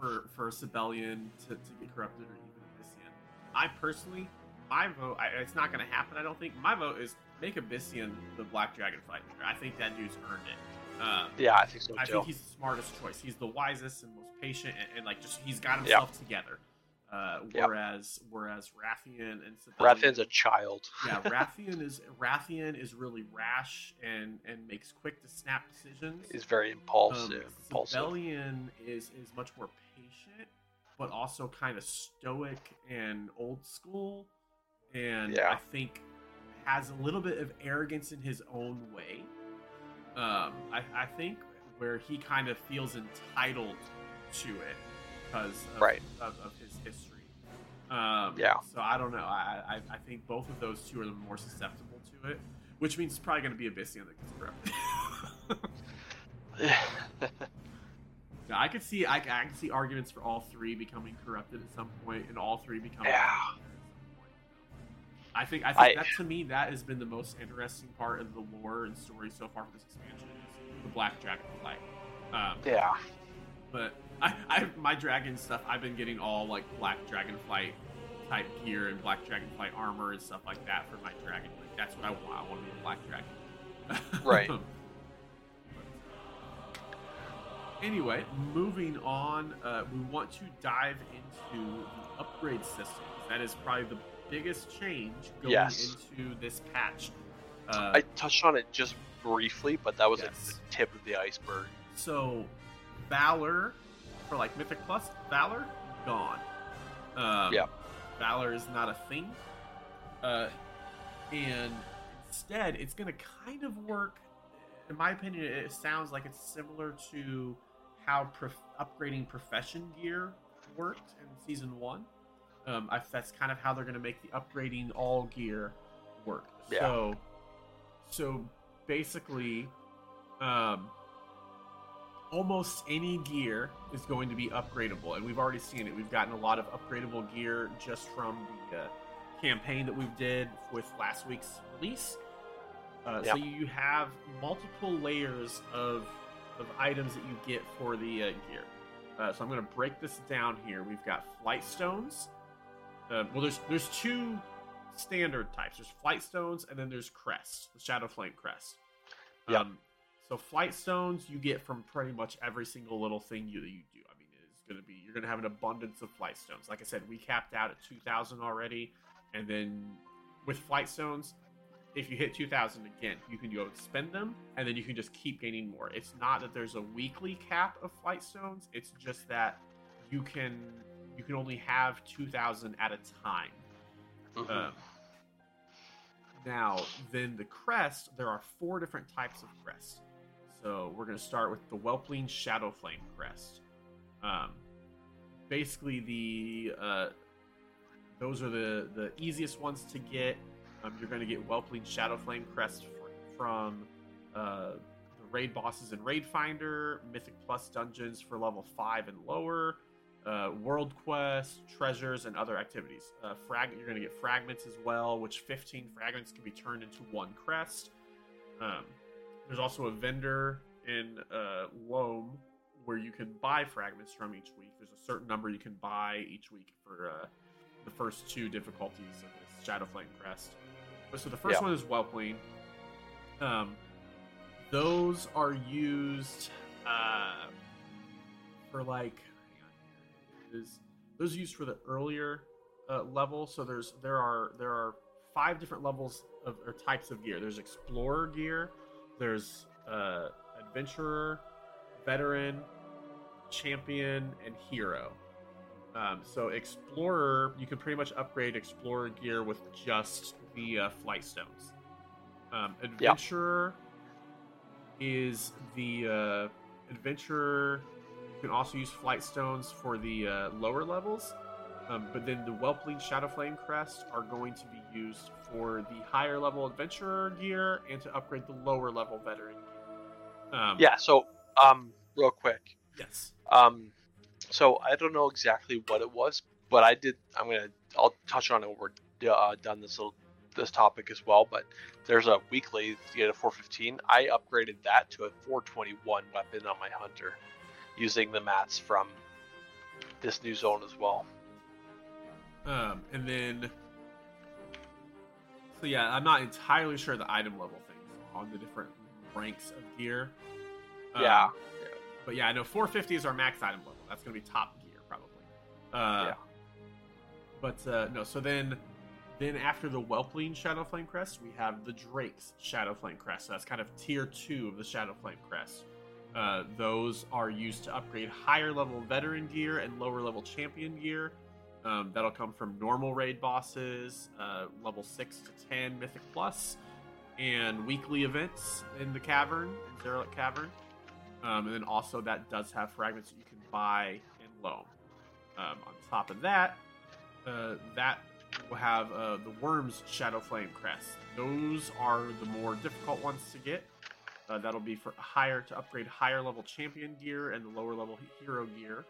for for Sabellian to, to get corrupted or even Ebyssian. I personally, my vote, I, it's not going to happen, I don't think. My vote is make Ebyssian the Black Dragon fighter. I think that dude's earned it. Um, Yeah, I think so I too. think he's the smartest choice. He's the wisest and most patient, and, and like just he's got himself together. Uh, Yep. whereas whereas Wrathion and Sabellian, Wrathion's a child. yeah, Wrathion is Wrathion is really rash and and makes quick to snap decisions. He's very impulsive. impulsive. Sabellian is is much more patient, but also kind of stoic and old school, and Yeah. I think has a little bit of arrogance in his own way. Um, I, I think where he kind of feels entitled to it because of, Right. of, of his history. Um, Yeah. So I don't know. I, I I think both of those two are the more susceptible to it, which means it's probably going to be Ebyssian that gets corrupted. Yeah, I could see I, I can see arguments for all three becoming corrupted at some point, and all three becoming. Yeah. I think I think I- that to me that has been the most interesting part of the lore and story so far for this expansion is the Black Dragon. Um, yeah. but I, I my dragon stuff I've been getting all like Black Dragonflight type gear and Black Dragonflight armor and stuff like that for my dragon. Like that's what I want. I want to be a Black Dragon. Right. Anyway, moving on, uh, we want to dive into the upgrade system. That is probably the biggest change going Yes. into this patch. Uh, I touched on it just briefly, but that was like the tip of the iceberg. so, Valor for like Mythic Plus, Valor gone. Um, Yeah. Valor is not a thing. Uh, and instead, it's going to kind of work. In my opinion, it sounds like it's similar to how prof- upgrading profession gear worked in season one. Um, I, that's kind of how they're going to make the upgrading all gear work. Yeah. So, so basically, um, almost any gear is going to be upgradable, and we've already seen it. We've gotten a lot of upgradable gear just from the uh, campaign that we did with last week's release. Uh, So you have multiple layers of of items that you get for the uh, gear. Uh, so I'm going to break this down here. We've got flight stones. Uh, well, there's there's two standard types. There's flight stones, and then there's crests, the shadow flame crest. Um, so flight stones you get from pretty much every single little thing you you do. I mean, it's going to be you're going to have an abundance of flight stones. Like I said, we capped out at 2,000 already, and then with flight stones, if you hit 2,000 again, you can go spend them, and then you can just keep gaining more. It's not that there's a weekly cap of flight stones. It's just that you can you can only have 2,000 at a time. Mhm. Um, now, then the crest, there are four different types of crest. So we're going to start with the Whelpling Shadow Flame crest. Um, basically, the uh, those are the the easiest ones to get. Um, you're going to get Whelpling Shadow Flame crest fr- from uh, the raid bosses in Raid Finder, Mythic Plus dungeons for level five and lower uh, world quest, treasures, and other activities. Uh, frag- you're going to get fragments as well, which 15 fragments can be turned into one crest. Um, there's also a vendor in uh, Loamm where you can buy fragments from each week. There's a certain number you can buy each week for uh, the first two difficulties of this Shadowflame Crest. So the first Yeah. one is Whelpling. Um, those are used uh, for like hang on here. Is those are used for the earlier uh, level. So there's there are there are five different levels of or types of gear. There's explorer gear. There's uh, adventurer, veteran, champion, and hero. Um, so explorer, you can pretty much upgrade explorer gear with just the uh, flight stones. Um, adventurer is the uh, adventurer. You can also use flight stones for the uh, lower levels, um, but then the Whelpling Shadowflame Crest are going to be used for the higher level adventurer gear and to upgrade the lower level veteran gear. Um, Yeah. So, um, real quick, Yes. um, so I don't know exactly what it was, but I did. I'm gonna. I'll touch on it when we're uh, done this little this topic as well. But there's a weekly to get a 415. I upgraded that to a 421 weapon on my hunter, using the mats from this new zone as well. Um, and then, so yeah, I'm not entirely sure the item level things on the different ranks of gear. Um, Yeah. But yeah, I know 450 is our max item level. That's going to be top gear probably. Uh, Yeah. But uh, no, so then, then after the Whelpling Shadowflame Crest, we have the Drake's Shadowflame Crest. So that's kind of tier two of the Shadowflame Crest. Uh, those are used to upgrade higher level veteran gear and lower level champion gear. Um, that'll come from normal raid bosses, uh, level 6 to 10 Mythic Plus, and weekly events in the cavern, in Zaralek Cavern. Um, and then also that does have fragments that you can buy and Loamm. Um, on top of that, uh, that will have uh, the Wyrm's Shadow Flame Crest. Those are the more difficult ones to get. Uh, that'll be for higher to upgrade higher level champion gear and the lower level hero gear.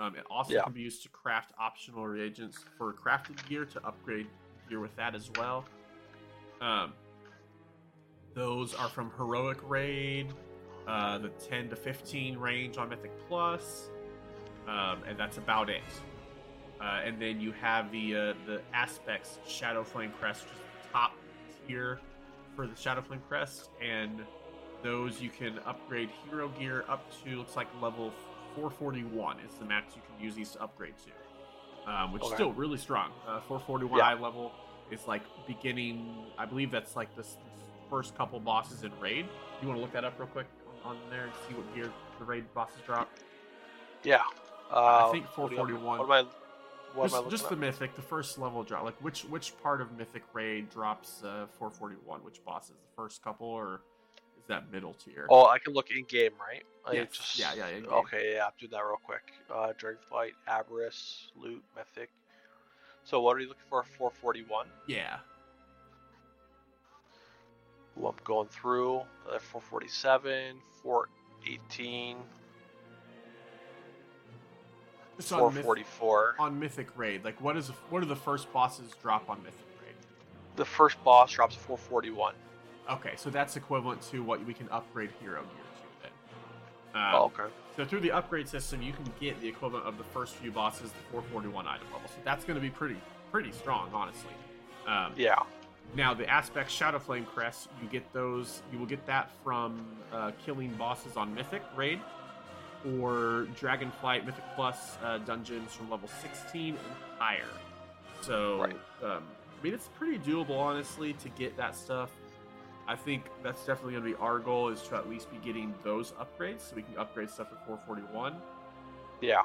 Um, it also Yeah. can be used to craft optional reagents for crafted gear to upgrade gear with that as well. Um, those are from Heroic Raid, uh, the 10 to 15 range on Mythic Plus, um, and that's about it. Uh, and then you have the uh, the Aspects Shadowflame Crest, the top tier for the Shadowflame Crest, and those you can upgrade hero gear up to looks like level 441 is the max you can use these to upgrade to, um, which is still really strong. Uh, 441 Yeah. eye level is like beginning. I believe that's like this first couple bosses in raid. You want to look that up real quick on, there and see what gear the raid bosses drop? Yeah. Uh, I think what do you- 441. What am I? What just am I looking just the mythic, the first level drop. Like which which part of mythic raid drops uh, 441? Which bosses? The first couple, or is that middle tier? Oh, I can look in game, right? Yes. just- Yeah, yeah, in-game. Okay, yeah, do that real quick. Uh, Dragonflight, Aberrus, Loot, Mythic. So what are you looking for? 441. Yeah. Ooh, I'm going through. Uh, 447, 418, Just on, myth- 444. on mythic raid, like what is what do the first bosses drop on mythic raid? The first boss drops 441. Okay, so that's equivalent to what we can upgrade hero gear to then. Um, oh, okay. So through the upgrade system, you can get the equivalent of the first few bosses, the 441 item level. So that's going to be pretty pretty strong, honestly. Um, Yeah. Now the aspect Shadow Flame Crest, you get those. You will get that from uh, killing bosses on Mythic raid, or Dragonflight Mythic Plus uh, dungeons from level 16 and higher. So, Right. um, I mean, it's pretty doable, honestly, to get that stuff. I think that's definitely going to be our goal is to at least be getting those upgrades, so we can upgrade stuff to 441. Yeah.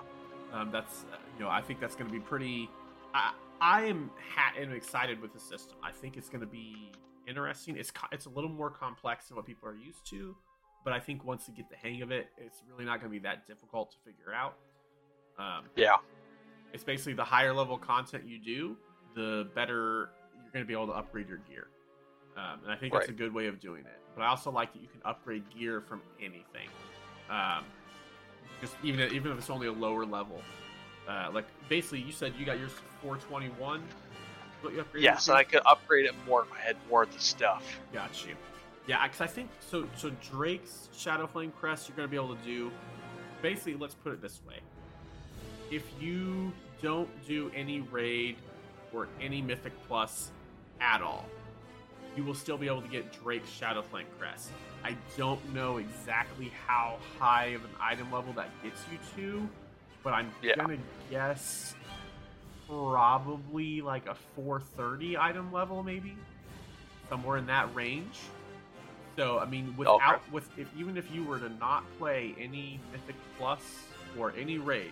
Um, that's uh, you know I think that's going to be pretty. I I am ha- am excited with the system. I think it's going to be interesting. It's co- it's a little more complex than what people are used to, but I think once you get the hang of it, it's really not going to be that difficult to figure out. Um, Yeah. it's basically the higher level content you do, the better you're going to be able to upgrade your gear. Um, and I think that's a good way of doing it. But I also like that you can upgrade gear from anything, um, just even if- even if it's only a lower level. Uh, like basically, you said you got yours 421. What you upgraded? Yes, to? and I could upgrade it more if I had more of the stuff. Got you. Yeah, because I think so. So Drake's Shadow Flame Crest, you're going to be able to do basically, let's put it this way: if you don't do any raid or any Mythic Plus at all, you will still be able to get Drake's Shadow Flame Crest. I don't know exactly how high of an item level that gets you to, but I'm Yeah. gonna guess probably like a 430 item level, maybe somewhere in that range. So I mean, without with if even if you were to not play any Mythic Plus or any raid,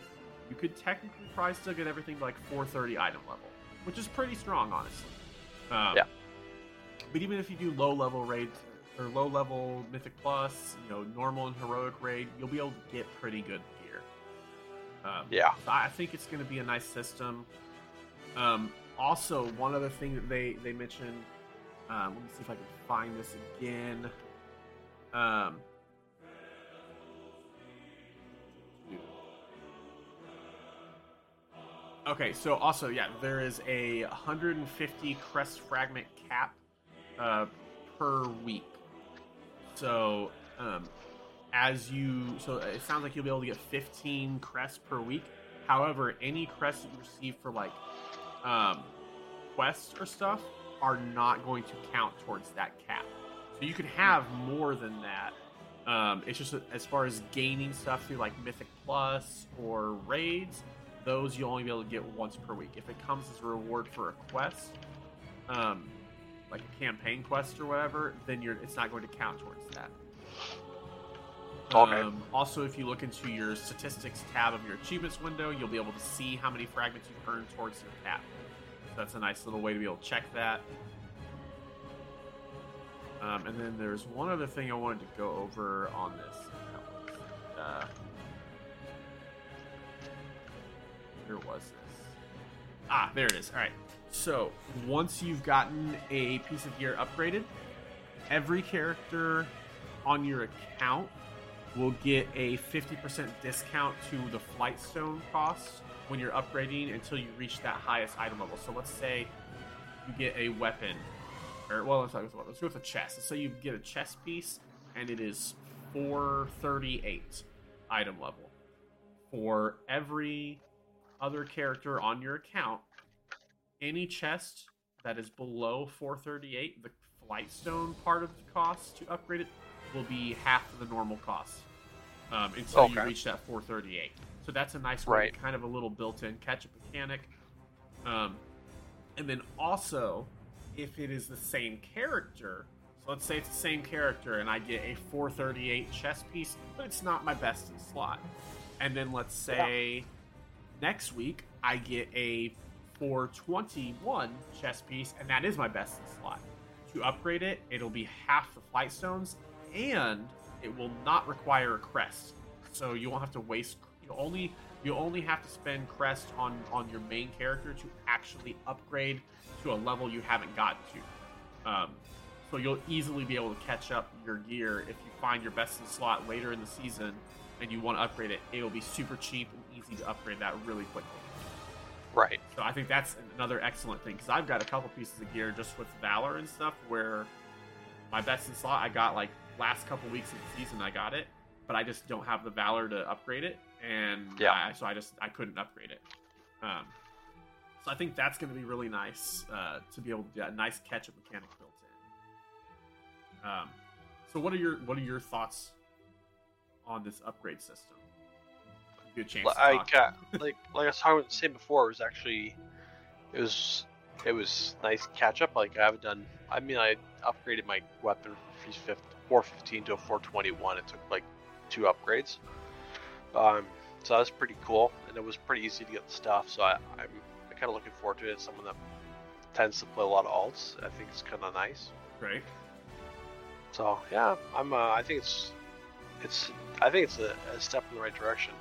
you could technically probably still get everything to like 430 item level, which is pretty strong, honestly. Um, Yeah. But even if you do low level raids or low level Mythic Plus, you know, normal and heroic raid, you'll be able to get pretty good gear. Um, Yeah. so I think it's going to be a nice system. Um, also, one other thing that they they mentioned. Um, let me see if I can find this again. Um, okay, so also, yeah, there is a 150 crest fragment cap uh, per week. So, um, as you, so it sounds like you'll be able to get 15 crests per week. However, any crests you receive for like um, quests or stuff are not going to count towards that cap. So you can have more than that. Um, it's just as far as gaining stuff through like Mythic Plus or raids, those you'll only be able to get once per week. If it comes as a reward for a quest, um, like a campaign quest or whatever, then you're it's not going to count towards that. Okay. Um, also, if you look into your statistics tab of your achievements window, you'll be able to see how many fragments you've earned towards your cap. That's a nice little way to be able to check that. Um, and then there's one other thing I wanted to go over on this. Uh, where was this? Ah, there it is. All right. So once you've gotten a piece of gear upgraded, every character on your account will get a 50% discount to the flight stone cost when you're upgrading until you reach that highest item level. So let's say you get a weapon, or well, let's, let's go with a chest. Let's say you get a chest piece and it is 438 item level. For every other character on your account, any chest that is below 438, the flight stone part of the cost to upgrade it will be half of the normal cost um, until you reach that 438. So that's a nice way, Right. kind of a little built-in catch-up mechanic. Um, and then also, if it is the same character, so let's say it's the same character and I get a 438 chess piece, but it's not my best in slot. And then let's say next week I get a 421 chess piece, and that is my best in slot. To upgrade it, it'll be half the flight stones, and it will not require a crest. So you won't have to waste. You only you only have to spend crest on on your main character to actually upgrade to a level you haven't gotten to. Um, so you'll easily be able to catch up your gear if you find your best in slot later in the season and you want to upgrade it. It will be super cheap and easy to upgrade that really quickly. Right. So I think that's another excellent thing because I've got a couple pieces of gear just with Valor and stuff where my best in slot I got like last couple weeks of the season I got it, but I just don't have the Valor to upgrade it, and Yeah. I, so I just I couldn't upgrade it. Um, so I think that's going to be really nice uh, to be able to do a nice catch up mechanic built in. Um, so what are your what are your thoughts on this upgrade system? A chance. Like, uh, like, like I was talking- saying before, it was actually, it was, it was nice catch up. Like I haven't done. I mean, I upgraded my weapon from 415 to a 421. It took like two upgrades. Um, so that was pretty cool, and it was pretty easy to get the stuff. So I, I'm, kind of looking forward to it. As someone that tends to play a lot of alts, I think it's kind of nice. Right. So yeah, I'm. Uh, I think it's, it's. I think it's a, a step in the right direction.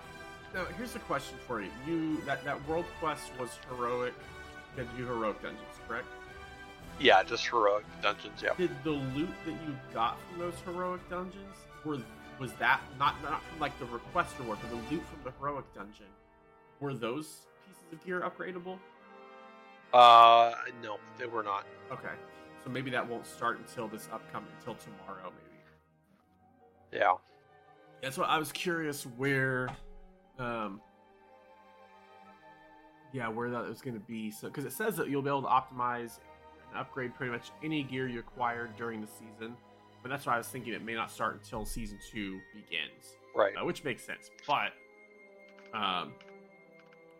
Now, here's a question for you. You that that world quest was heroic. Did you had to do heroic dungeons, correct? Yeah, just heroic dungeons. Yeah. Did the loot that you got from those heroic dungeons were was that not not from like the request reward, but the loot from the heroic dungeon? Were those pieces of gear upgradable? Uh, no, they were not. Okay, so maybe that won't start until this upcoming until tomorrow, maybe. Yeah. That's what I was curious where, um, yeah, where that was going to be. So, because it says that you'll be able to optimize and upgrade pretty much any gear you acquired during the season, but that's why I was thinking it may not start until season two begins, Right. uh, which makes sense. But, um,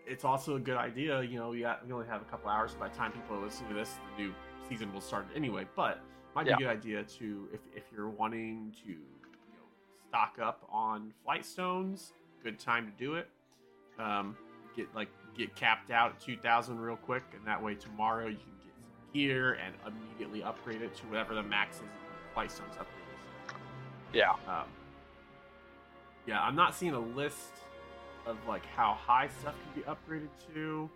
it's also a good idea. You know, we got we only have a couple hours by the time people are listening to this. The new season will start anyway, but might Yeah. be a good idea to if if you're wanting to you know stock up on flight stones, good time to do it. Um, get like get capped out at 2,000 real quick, and that way tomorrow you can get some gear and immediately upgrade it to whatever the max is in flight stones upgrades. Yeah. Um, yeah, I'm not seeing a list of like how high stuff can be upgraded to.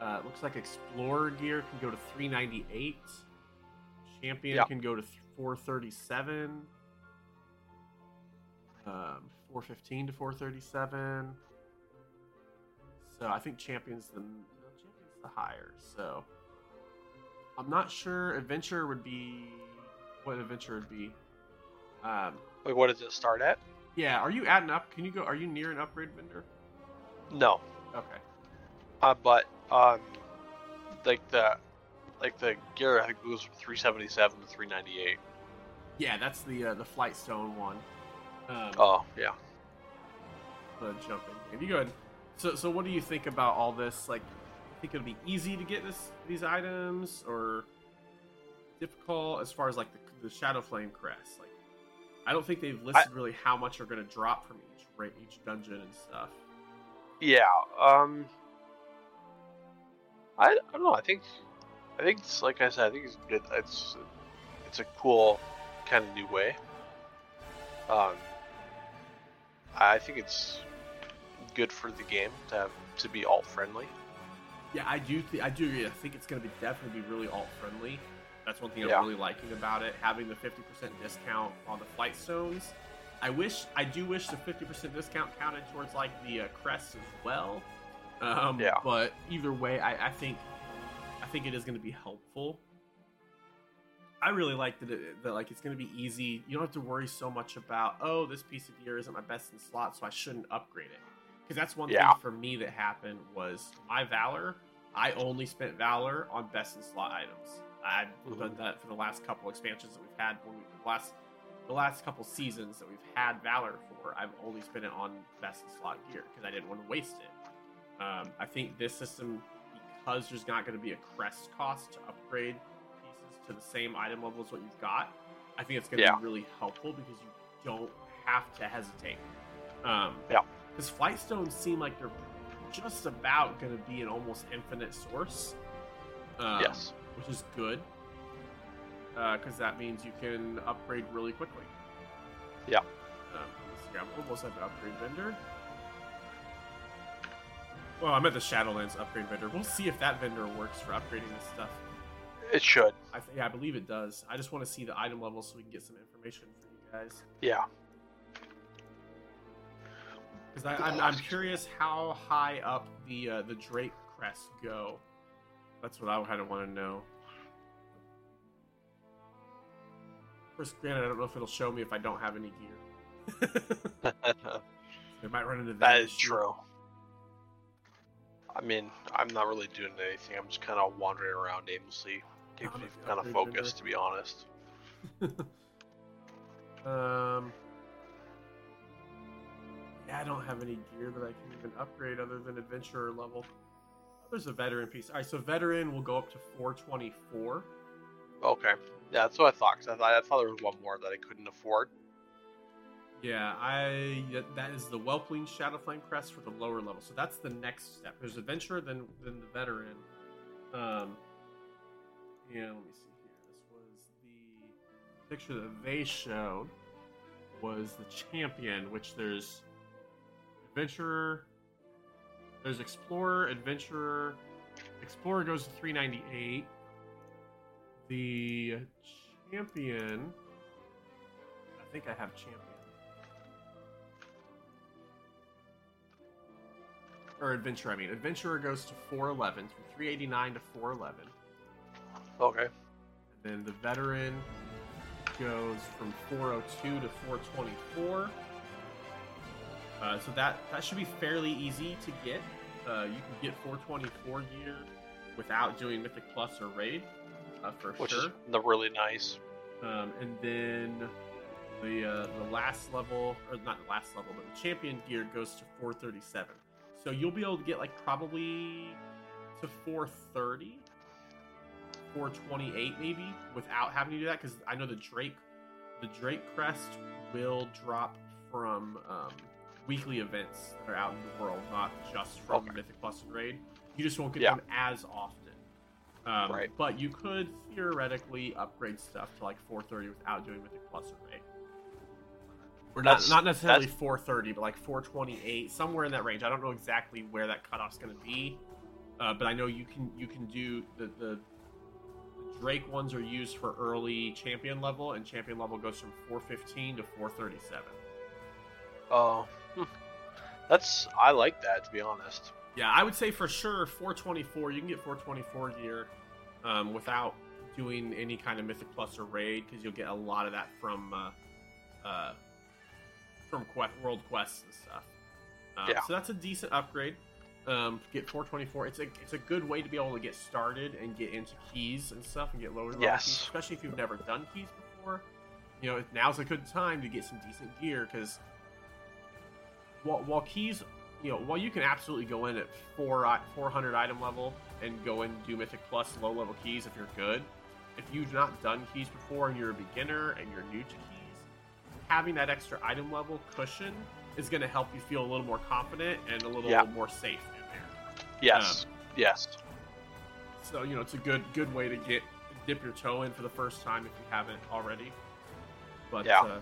Uh, it looks like Explorer gear can go to 398. Champion Yeah. can go to 437. Um, 415 to 437. So I think Champion's the Champion's the higher. So I'm not sure. Adventure would be what Adventure would be. Um, Like, what does it start at? yeah, are you adding up? Can you go? Are you near an upgrade vendor? No. Okay. Uh, but um, like the like the gear I think goes from 377 to 398. Yeah, that's the uh, the flight stone one. Um, Oh yeah. the jumping. If you go ahead. So so what do you think about all this? Like, think it'll be easy to get this these items or difficult as far as like the, the Shadow Flame crest? Like, I don't think they've listed really how much are going to drop from each each dungeon and stuff. Yeah. Um. I, I don't know. I think I think it's like I said. I think it's good. It's it's a cool kind of new way. Um. I think it's good for the game to have to be alt friendly. Yeah, I do. Th- I do. agree. I think it's going to be definitely be really alt friendly. That's one thing Yeah. I'm really liking about it. Having the 50% discount on the flight stones. I wish. I do wish the 50% discount counted towards like the uh, crests as well. Um, Yeah. But either way, I, I think I think it is going to be helpful. I really like that, it, that like it's going to be easy. You don't have to worry so much about oh this piece of gear isn't my best in slot, so I shouldn't upgrade it. Because that's one Yeah. thing for me that happened was my Valor. I only spent Valor on best in slot items. I've Mhm. done that for the last couple expansions that we've had. When we, the last the last couple seasons that we've had Valor for, I've only spent it on best in slot gear because I didn't want to waste it. Um, I think this system, because there's not going to be a crest cost to upgrade pieces to the same item level as what you've got, I think it's going to Yeah. be really helpful because you don't have to hesitate. Um, Yeah. Because flight stones seem like they're just about going to be an almost infinite source. Um, yes. Which is good. Because that means you can upgrade really quickly. Yeah. Um, see, I'm almost at the upgrade vendor. Well, I'm at the Shadowlands upgrade vendor. We'll see if that vendor works for upgrading this stuff. It should. I th- yeah, I believe it does. I just want to see the item level so we can get some information for you guys. Yeah. Because I'm, I'm curious how high up the uh, the Drake crests go. That's what I kind of want to know. First, granted, I don't know if it'll show me if I don't have any gear. it might run into that. that is issue. true. I mean, I'm not really doing anything. I'm just kind of wandering around aimlessly, keeping Down at the kind of focused, to be honest. Um. Yeah, I don't have any gear that I can even upgrade other than adventurer level. There's a veteran piece. All right, so veteran will go up to 424. Okay. Yeah, that's what I thought. 'cause I thought I thought there was one more that I couldn't afford. Yeah, I that- is the Whelpling Shadowflame crest for the lower level. So that's the next step. There's adventurer, then then the veteran. Um, yeah, let me see here. This was the picture that they showed was the champion, which there's adventurer, there's explorer, adventurer. Explorer goes to 398. The champion. I think I have champion. Or adventure, I mean. Adventurer goes to 411, from 389 to 411. Okay. And then the veteran goes from 402 to 424. Uh, so that that should be fairly easy to get. Uh, you can get 424 gear without doing Mythic Plus or Raid, uh, for which sure. is the really nice. Um, and then the uh, the last level, or not the last level, but the champion gear goes to 437. So you'll be able to get like probably to 430, 428 maybe, without having to do that. Because I know the Drake, the Drake crest will drop from um, weekly events that are out in the world, not just from Okay. Mythic Plus and Raid. You just won't get Yeah. them as often. Um, Right. But you could theoretically upgrade stuff to like 430 without doing Mythic Plus or Raid. Or not, That's- not necessarily that's- 430, but like 428, somewhere in that range. I don't know exactly where that cutoff's going to be, uh, but I know you can you can do the, the Drake ones are used for early champion level, and champion level goes from 415 to 437. Oh. That's I like that to be honest. Yeah, I would say for sure 424. You can get 424 gear um, without doing any kind of Mythic Plus or Raid because you'll get a lot of that from uh, uh, from que- World Quests and stuff. Um, Yeah. So that's a decent upgrade. Um, get 424. It's a it's a good way to be able to get started and get into keys and stuff and get lower level Yes. keys, especially if you've never done keys before. You know, now's a good time to get some decent gear because while, while keys you know, while you can absolutely go in at four 400 item level and go and do Mythic Plus low level keys if you're good, if you've not done keys before and you're a beginner and you're new to keys, having that extra item level cushion is going to help you feel a little more confident and a little Yeah. more safe in there. Yes, yes, So you know, it's a good good way to get dip your toe in for the first time if you haven't already. But Yeah. uh,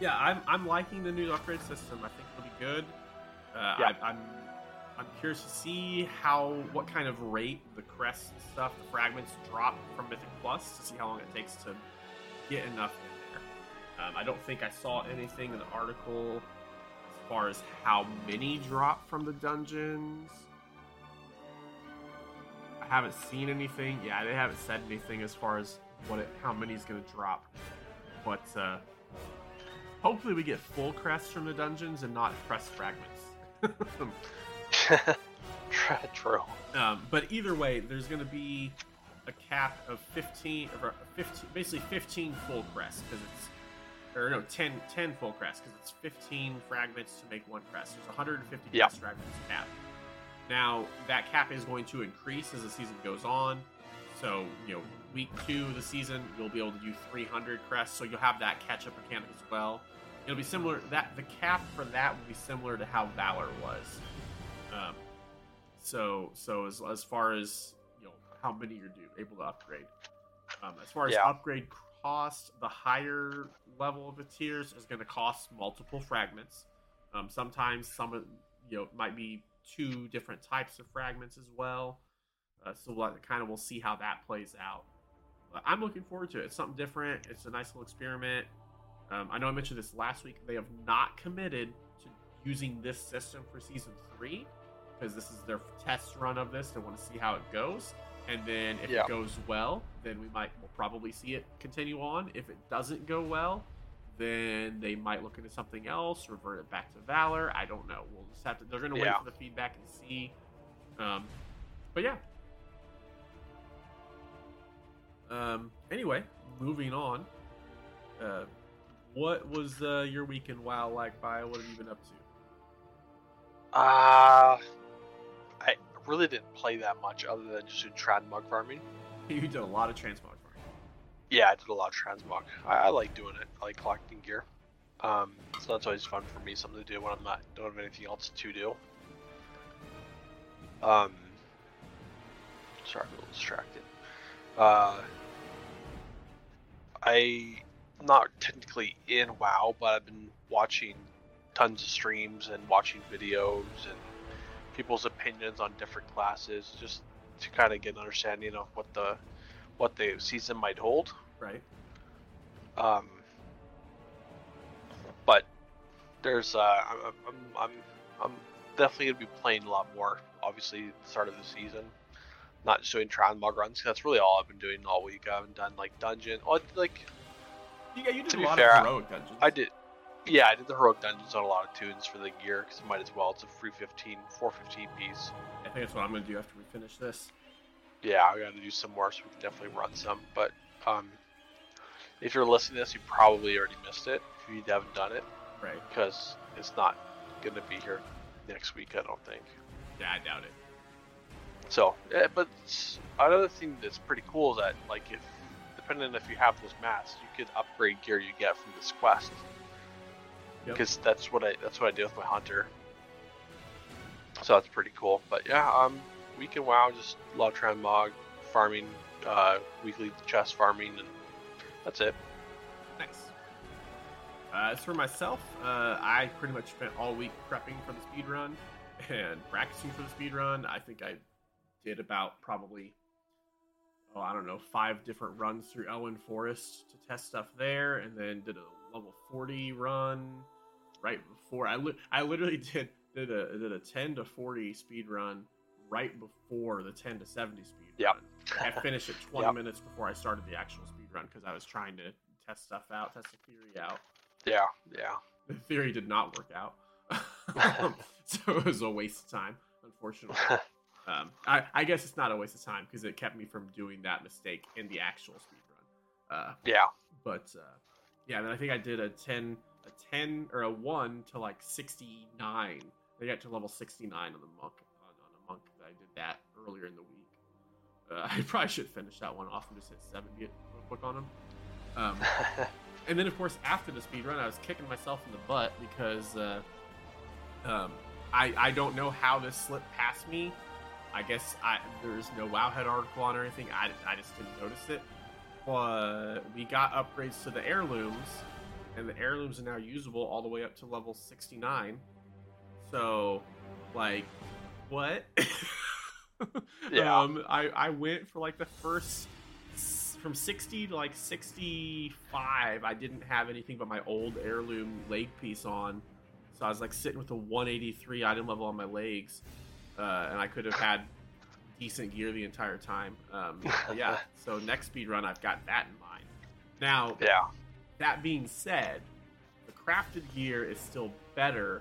yeah, I'm I'm liking the new upgrade system. I think it'll be good. Uh, Yeah. I, I'm I'm curious to see how what kind of rate the crest stuff, the fragments drop from Mythic Plus to see how long it takes to get enough in there. Um, I don't think I saw anything in the article as far as how many drop from the dungeons. I haven't seen anything. Yeah, they haven't said anything as far as what it, how many is going to drop. But uh, hopefully, we get full crests from the dungeons and not crest fragments. true. um, but either way, there's going to be a cap of 15, or 15 basically 15 full crests because it's or no 10, 10 full crests because it's 15 fragments to make one crest. There's 150 Yeah. crest fragments cap. Now that cap is going to increase as the season goes on. So you know, week two of the season, you'll be able to do 300 crests. So you'll have that catch-up mechanic as well. It'll be similar. That the cap for that will be similar to how Valor was. Um, so so as as far as you know how many you're do, able to upgrade. Um, as far as Yeah. upgrade cost, the higher level of the tiers is going to cost multiple fragments. Um, sometimes some of you know might be two different types of fragments as well. Uh, so we'll, kind of we'll see how that plays out. But I'm looking forward to it. It's something different. It's a nice little experiment. Um, I know I mentioned this last week. They have not committed to using this system for season three because this is their test run of this. They want to see how it goes, and then if Yeah. it goes well, then we might we'll probably see it continue on. If it doesn't go well, then they might look into something else, revert it back to Valor. I don't know. We'll just have to. They're going to wait Yeah. for the feedback and see. Um, but yeah. Um. Anyway, moving on. Uh, what was uh, your weekend WoW like, Bio? What have you been up to? Uh, I really didn't play that much other than just doing transmog farming. You did a lot of transmog farming. Yeah, I did a lot of transmog. I, I like doing it. I like collecting gear. Um, so that's always fun for me, something to do when I'm not don't have anything else to do. Um, sorry, I'm a little distracted. Uh, I not technically in WoW, but I've been watching tons of streams and watching videos and people's opinions on different classes, just to kind of get an understanding of what the what the season might hold. Right. Um, but there's uh, I'm, I'm I'm I'm definitely gonna be playing a lot more. Obviously, at the start of the season, not just doing transmog runs. 'cause That's really all I've been doing all week. I haven't done like dungeon. Oh, like Yeah, you did To a be lot fair, of heroic dungeons. I did. Yeah, I did the heroic dungeons on a lot of tunes for the gear because it might as well. It's a free 15, 415 piece. I think that's what I'm gonna do after we finish this. Yeah, I got to do some more, so we can definitely run some. But um, if you're listening to this, you probably already missed it if you haven't done it Right. because it's not going to be here next week. I don't think. Yeah, I doubt it. So, eh, but another thing that's pretty cool is that, like, if depending if you have those mats, you could upgrade gear you get from this quest. Yep. Because that's what I that's what I do with my hunter. So that's pretty cool. But yeah, um, weekend WoW just a lot of transmog farming, uh, weekly chest farming, and that's it. Nice. Uh, as for myself, uh, I pretty much spent all week prepping for the speed run and practicing for the speed run. I think I did about probably, oh, I don't know, five different runs through Elwynn Forest to test stuff there, and then did a level 40 run right before. I, li- I literally did did a did a 10 to 40 speed run right before the 10 to 70 speed Yep. run. I finished it 20 Yep. minutes before I started the actual speed run because I was trying to test stuff out, test the theory out. Yeah, yeah, The theory did not work out, um, so it was a waste of time, unfortunately. Um, I, I guess it's not a waste of time because it kept me from doing that mistake in the actual speed run. Uh, yeah. but uh, yeah, then I think I did a ten, a ten or a one to like sixty nine. I got to level sixty nine on the monk on, on a monk. I did that earlier in the week. Uh, I probably should finish that one off and just hit seventy real quick on him. Um, and then of course after the speed run, I was kicking myself in the butt because uh, um, I I don't know how this slipped past me. I guess I there's no Wowhead article on or anything. I, I just didn't notice it. But we got upgrades to the heirlooms, and the heirlooms are now usable all the way up to level 69. So, like, what? Yeah. Um, I I went for like the first from 60 to like 65. I didn't have anything but my old heirloom leg piece on, so I was like sitting with a 183 item level on my legs, uh, and I could have had decent gear the entire time. Um, yeah. So next speed run, I've got that in mind. Now, yeah, that being said, the crafted gear is still better.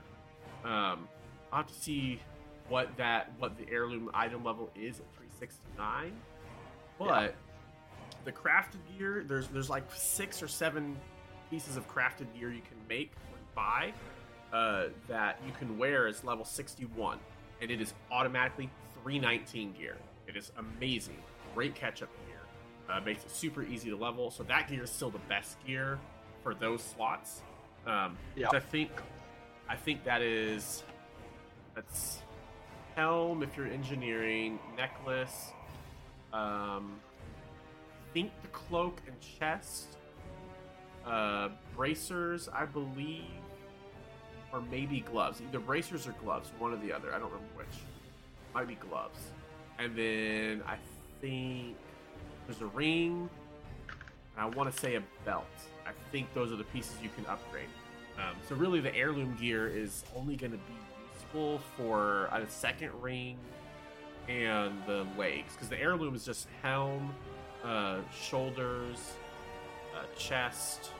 Um, I'll have to see what that what the heirloom item level is at 369. But Yeah. the crafted gear, there's there's like six or seven pieces of crafted gear you can make or buy uh, that you can wear as level 61, and it is automatically 319 gear. It is amazing, great catch up gear. Uh, makes it super easy to level. So that gear is still the best gear for those slots. Um, Yeah. I think, I think that is that's helm if you're engineering, necklace, um, I think the cloak and chest, uh, bracers, I believe, or maybe gloves. Either bracers or gloves, one or the other. I don't remember which. Might be gloves. And then I think there's a ring, and I want to say a belt. I think those are the pieces you can upgrade. Um, so really, the heirloom gear is only going to be useful for a second ring and the legs, because the heirloom is just helm, uh, shoulders, uh, chest.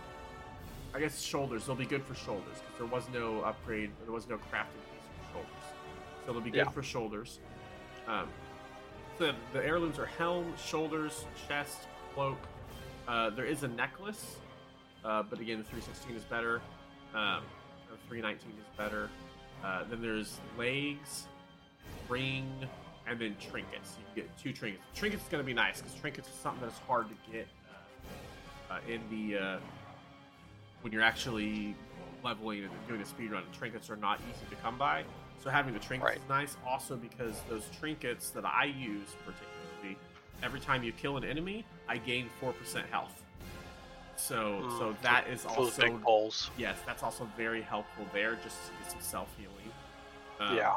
I guess shoulders. They'll be good for shoulders because there was no upgrade. There was no crafting piece for shoulders, so they'll be good Yeah. for shoulders. Um, the the heirlooms are helm, shoulders, chest, cloak. Uh, there is a necklace, uh, but again, the 316 is better. Um, the 319 is better. Uh, then there's legs, ring, and then trinkets. You can get two trinkets. Trinkets is going to be nice because trinkets is something that's hard to get uh, uh, in the uh, when you're actually leveling and doing a speed run. Trinkets are not easy to come by. So having the trinkets Right. is nice. Also because those trinkets that I use particularly, every time you kill an enemy, I gain four percent health. So Mm, so that is also yes, that's also very helpful there, just to get some self healing. yeah,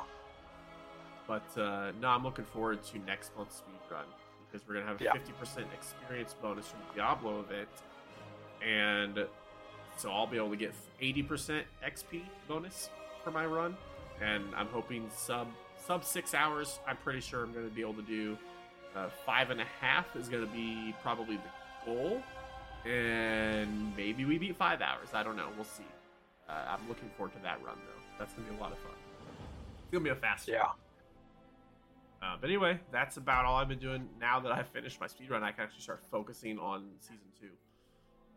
But uh, no, I'm looking forward to next month's speed run because we're gonna have a Yeah. 50% experience bonus from Diablo event, and so I'll be able to get 80% XP bonus for my run, and I'm hoping sub sub six hours. I'm pretty sure I'm gonna be able to do uh, five and a half is gonna be probably the goal, and maybe we beat five hours. I don't know. We'll see. Uh, I'm looking forward to that run though. That's gonna be a lot of fun. It's gonna be a fast. Yeah. Uh, but anyway, that's about all I've been doing. Now that I've finished my speed run, I can actually start focusing on season two.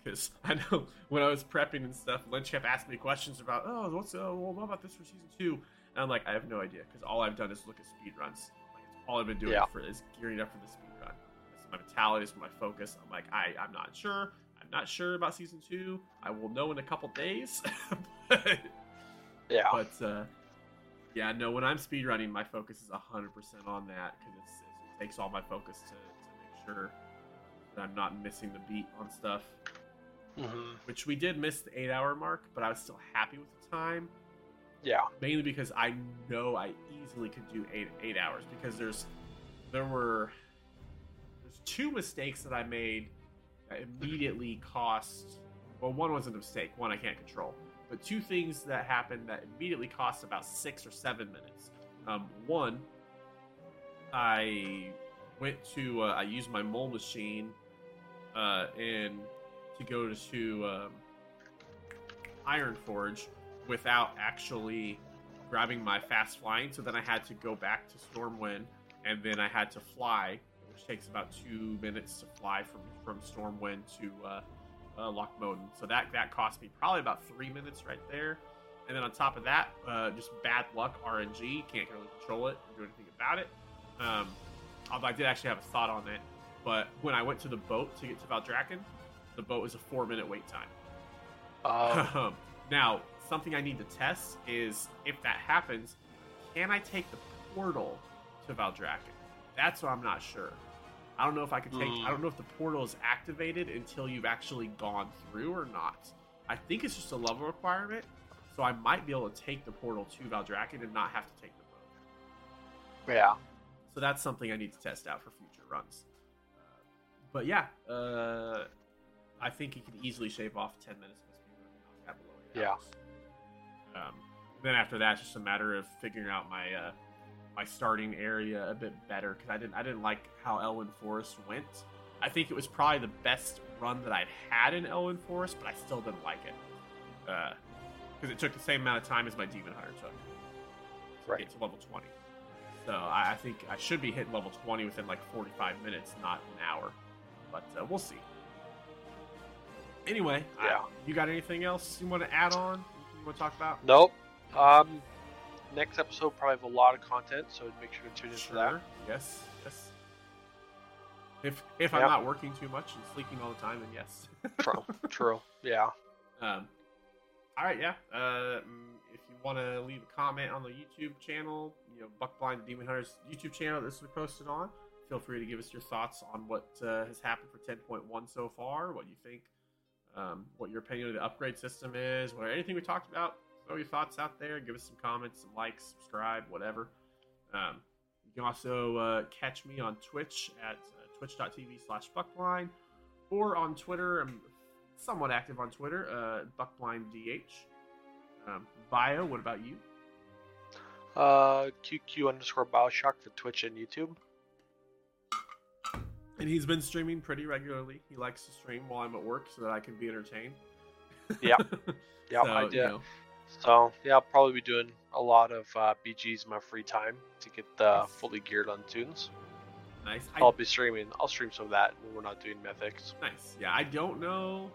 Because I know when I was prepping and stuff, Lynch kept asking me questions about, oh, what's uh, well, what about this for season two? And I'm like, I have no idea because all I've done is look at speed runs. Like, it's all I've been doing Yeah. for is gearing up for the speed run. This is my mentality, this is my focus. I'm like, I, I'm not sure. I'm not sure about season two. I will know in a couple days. but Yeah. but uh, yeah, no. When I'm speedrunning, my focus is hundred percent on that because it takes all my focus to, to make sure that I'm not missing the beat on stuff. Hmm Which we did miss the eight-hour mark, but I was still happy with the time, Yeah. mainly because I know I easily could do eight eight hours because there's there were there's two mistakes that I made that immediately cost. Well, one was a mistake. One I can't control. But two things that happened that immediately cost about six or seven minutes. Um, one, I went to uh, I used my mole machine uh, and to go to um, Iron Forge without actually grabbing my fast flying. So then I had to go back to Stormwind, and then I had to fly, which takes about two minutes to fly from from Stormwind to uh, uh. So that that cost me probably about three minutes right there. And then on top of that, uh, just bad luck RNG. Can't really control it or do anything about it. Um, although I did actually have a thought on it. But when I went to the boat to get to Valdrakken, the boat was a four minute wait time. Uh, now, something I need to test is if that happens, can I take the portal to Valdrakken? That's what I'm not sure. I don't know if I can take. Hmm. I don't know if the portal is activated until you've actually gone through or not. I think it's just a level requirement, so I might be able to take the portal to Valdrakken and not have to take the boat. yeah. So that's something I need to test out for future runs. Uh, but yeah, uh, I think you could easily shave off 10 minutes of speed run and knock that Yeah. Um, then after that, it's just a matter of figuring out my uh, my starting area a bit better because I didn't I didn't like how Elwynn Forest went. I think it was probably the best run that I'd had in Elwynn Forest, but I still didn't like it because it took the same amount of time as my Demon Hunter took to Right. get to level 20. So I, I think I should be hitting level 20 within like 45 minutes, not an hour. But uh, we'll see. Anyway, I- Yeah. you got anything else you want to add on? You want to talk about? Nope. Um, next episode probably have a lot of content, so make sure to tune in for that. Yes. Yes. If if Yep. I'm not working too much and sleeping all the time, then yes. True. True. Yeah. Um, all right, yeah. Uh, mm, if you want to leave a comment on the YouTube channel, you know, Buckblind the Demon Hunters YouTube channel this was posted on, feel free to give us your thoughts on what uh, has happened for 10.1 so far, what you think, um, what your opinion of the upgrade system is, what anything we talked about. Throw your thoughts out there. Give us some comments, some likes, subscribe, whatever. Um, you can also uh, catch me on Twitch at uh, twitch.tv slash buckblind or on Twitter. I'm somewhat active on Twitter, uh, buckblinddh. Um, bio, what about you? Uh, QQ underscore Bioshock for Twitch and YouTube. And he's been streaming pretty regularly. He likes to stream while I'm at work so that I can be entertained. Yeah. Yeah, So, I you know, So yeah, I'll probably be doing a lot of uh, BGs in my free time to get uh, fully geared on tunes. nice. I, I'll be streaming. I'll stream some of that when we're not doing mythics. nice. Yeah, I don't know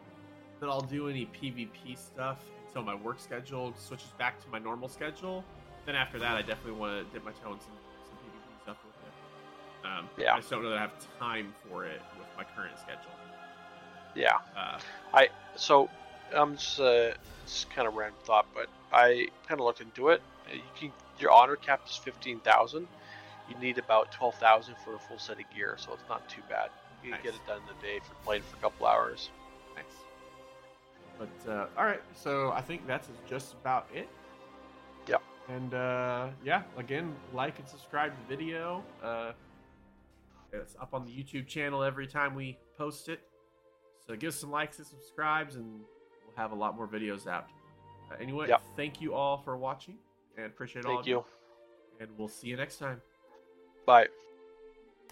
that I'll do any PvP stuff until my work schedule switches back to my normal schedule. Then after that, I definitely want to dip my toe in Um, Yeah. I just don't know that I have time for it with my current schedule. Yeah. Uh, So I'm just uh, it's kind of random thought, but I kind of looked into it. You can your honor cap is fifteen thousand. You need about twelve thousand for a full set of gear, so it's not too bad. You can get it done in a day for playing for a couple hours. Nice. But uh, all right, so I think that's just about it. Yep. And uh, yeah, again, like and subscribe to the video. Uh, it's up on the YouTube channel every time we post it. So give us some likes and subscribes, and we'll have a lot more videos out. Uh, anyway, Yep. thank you all for watching, and appreciate all Thank of you. And we'll see you next time. Bye.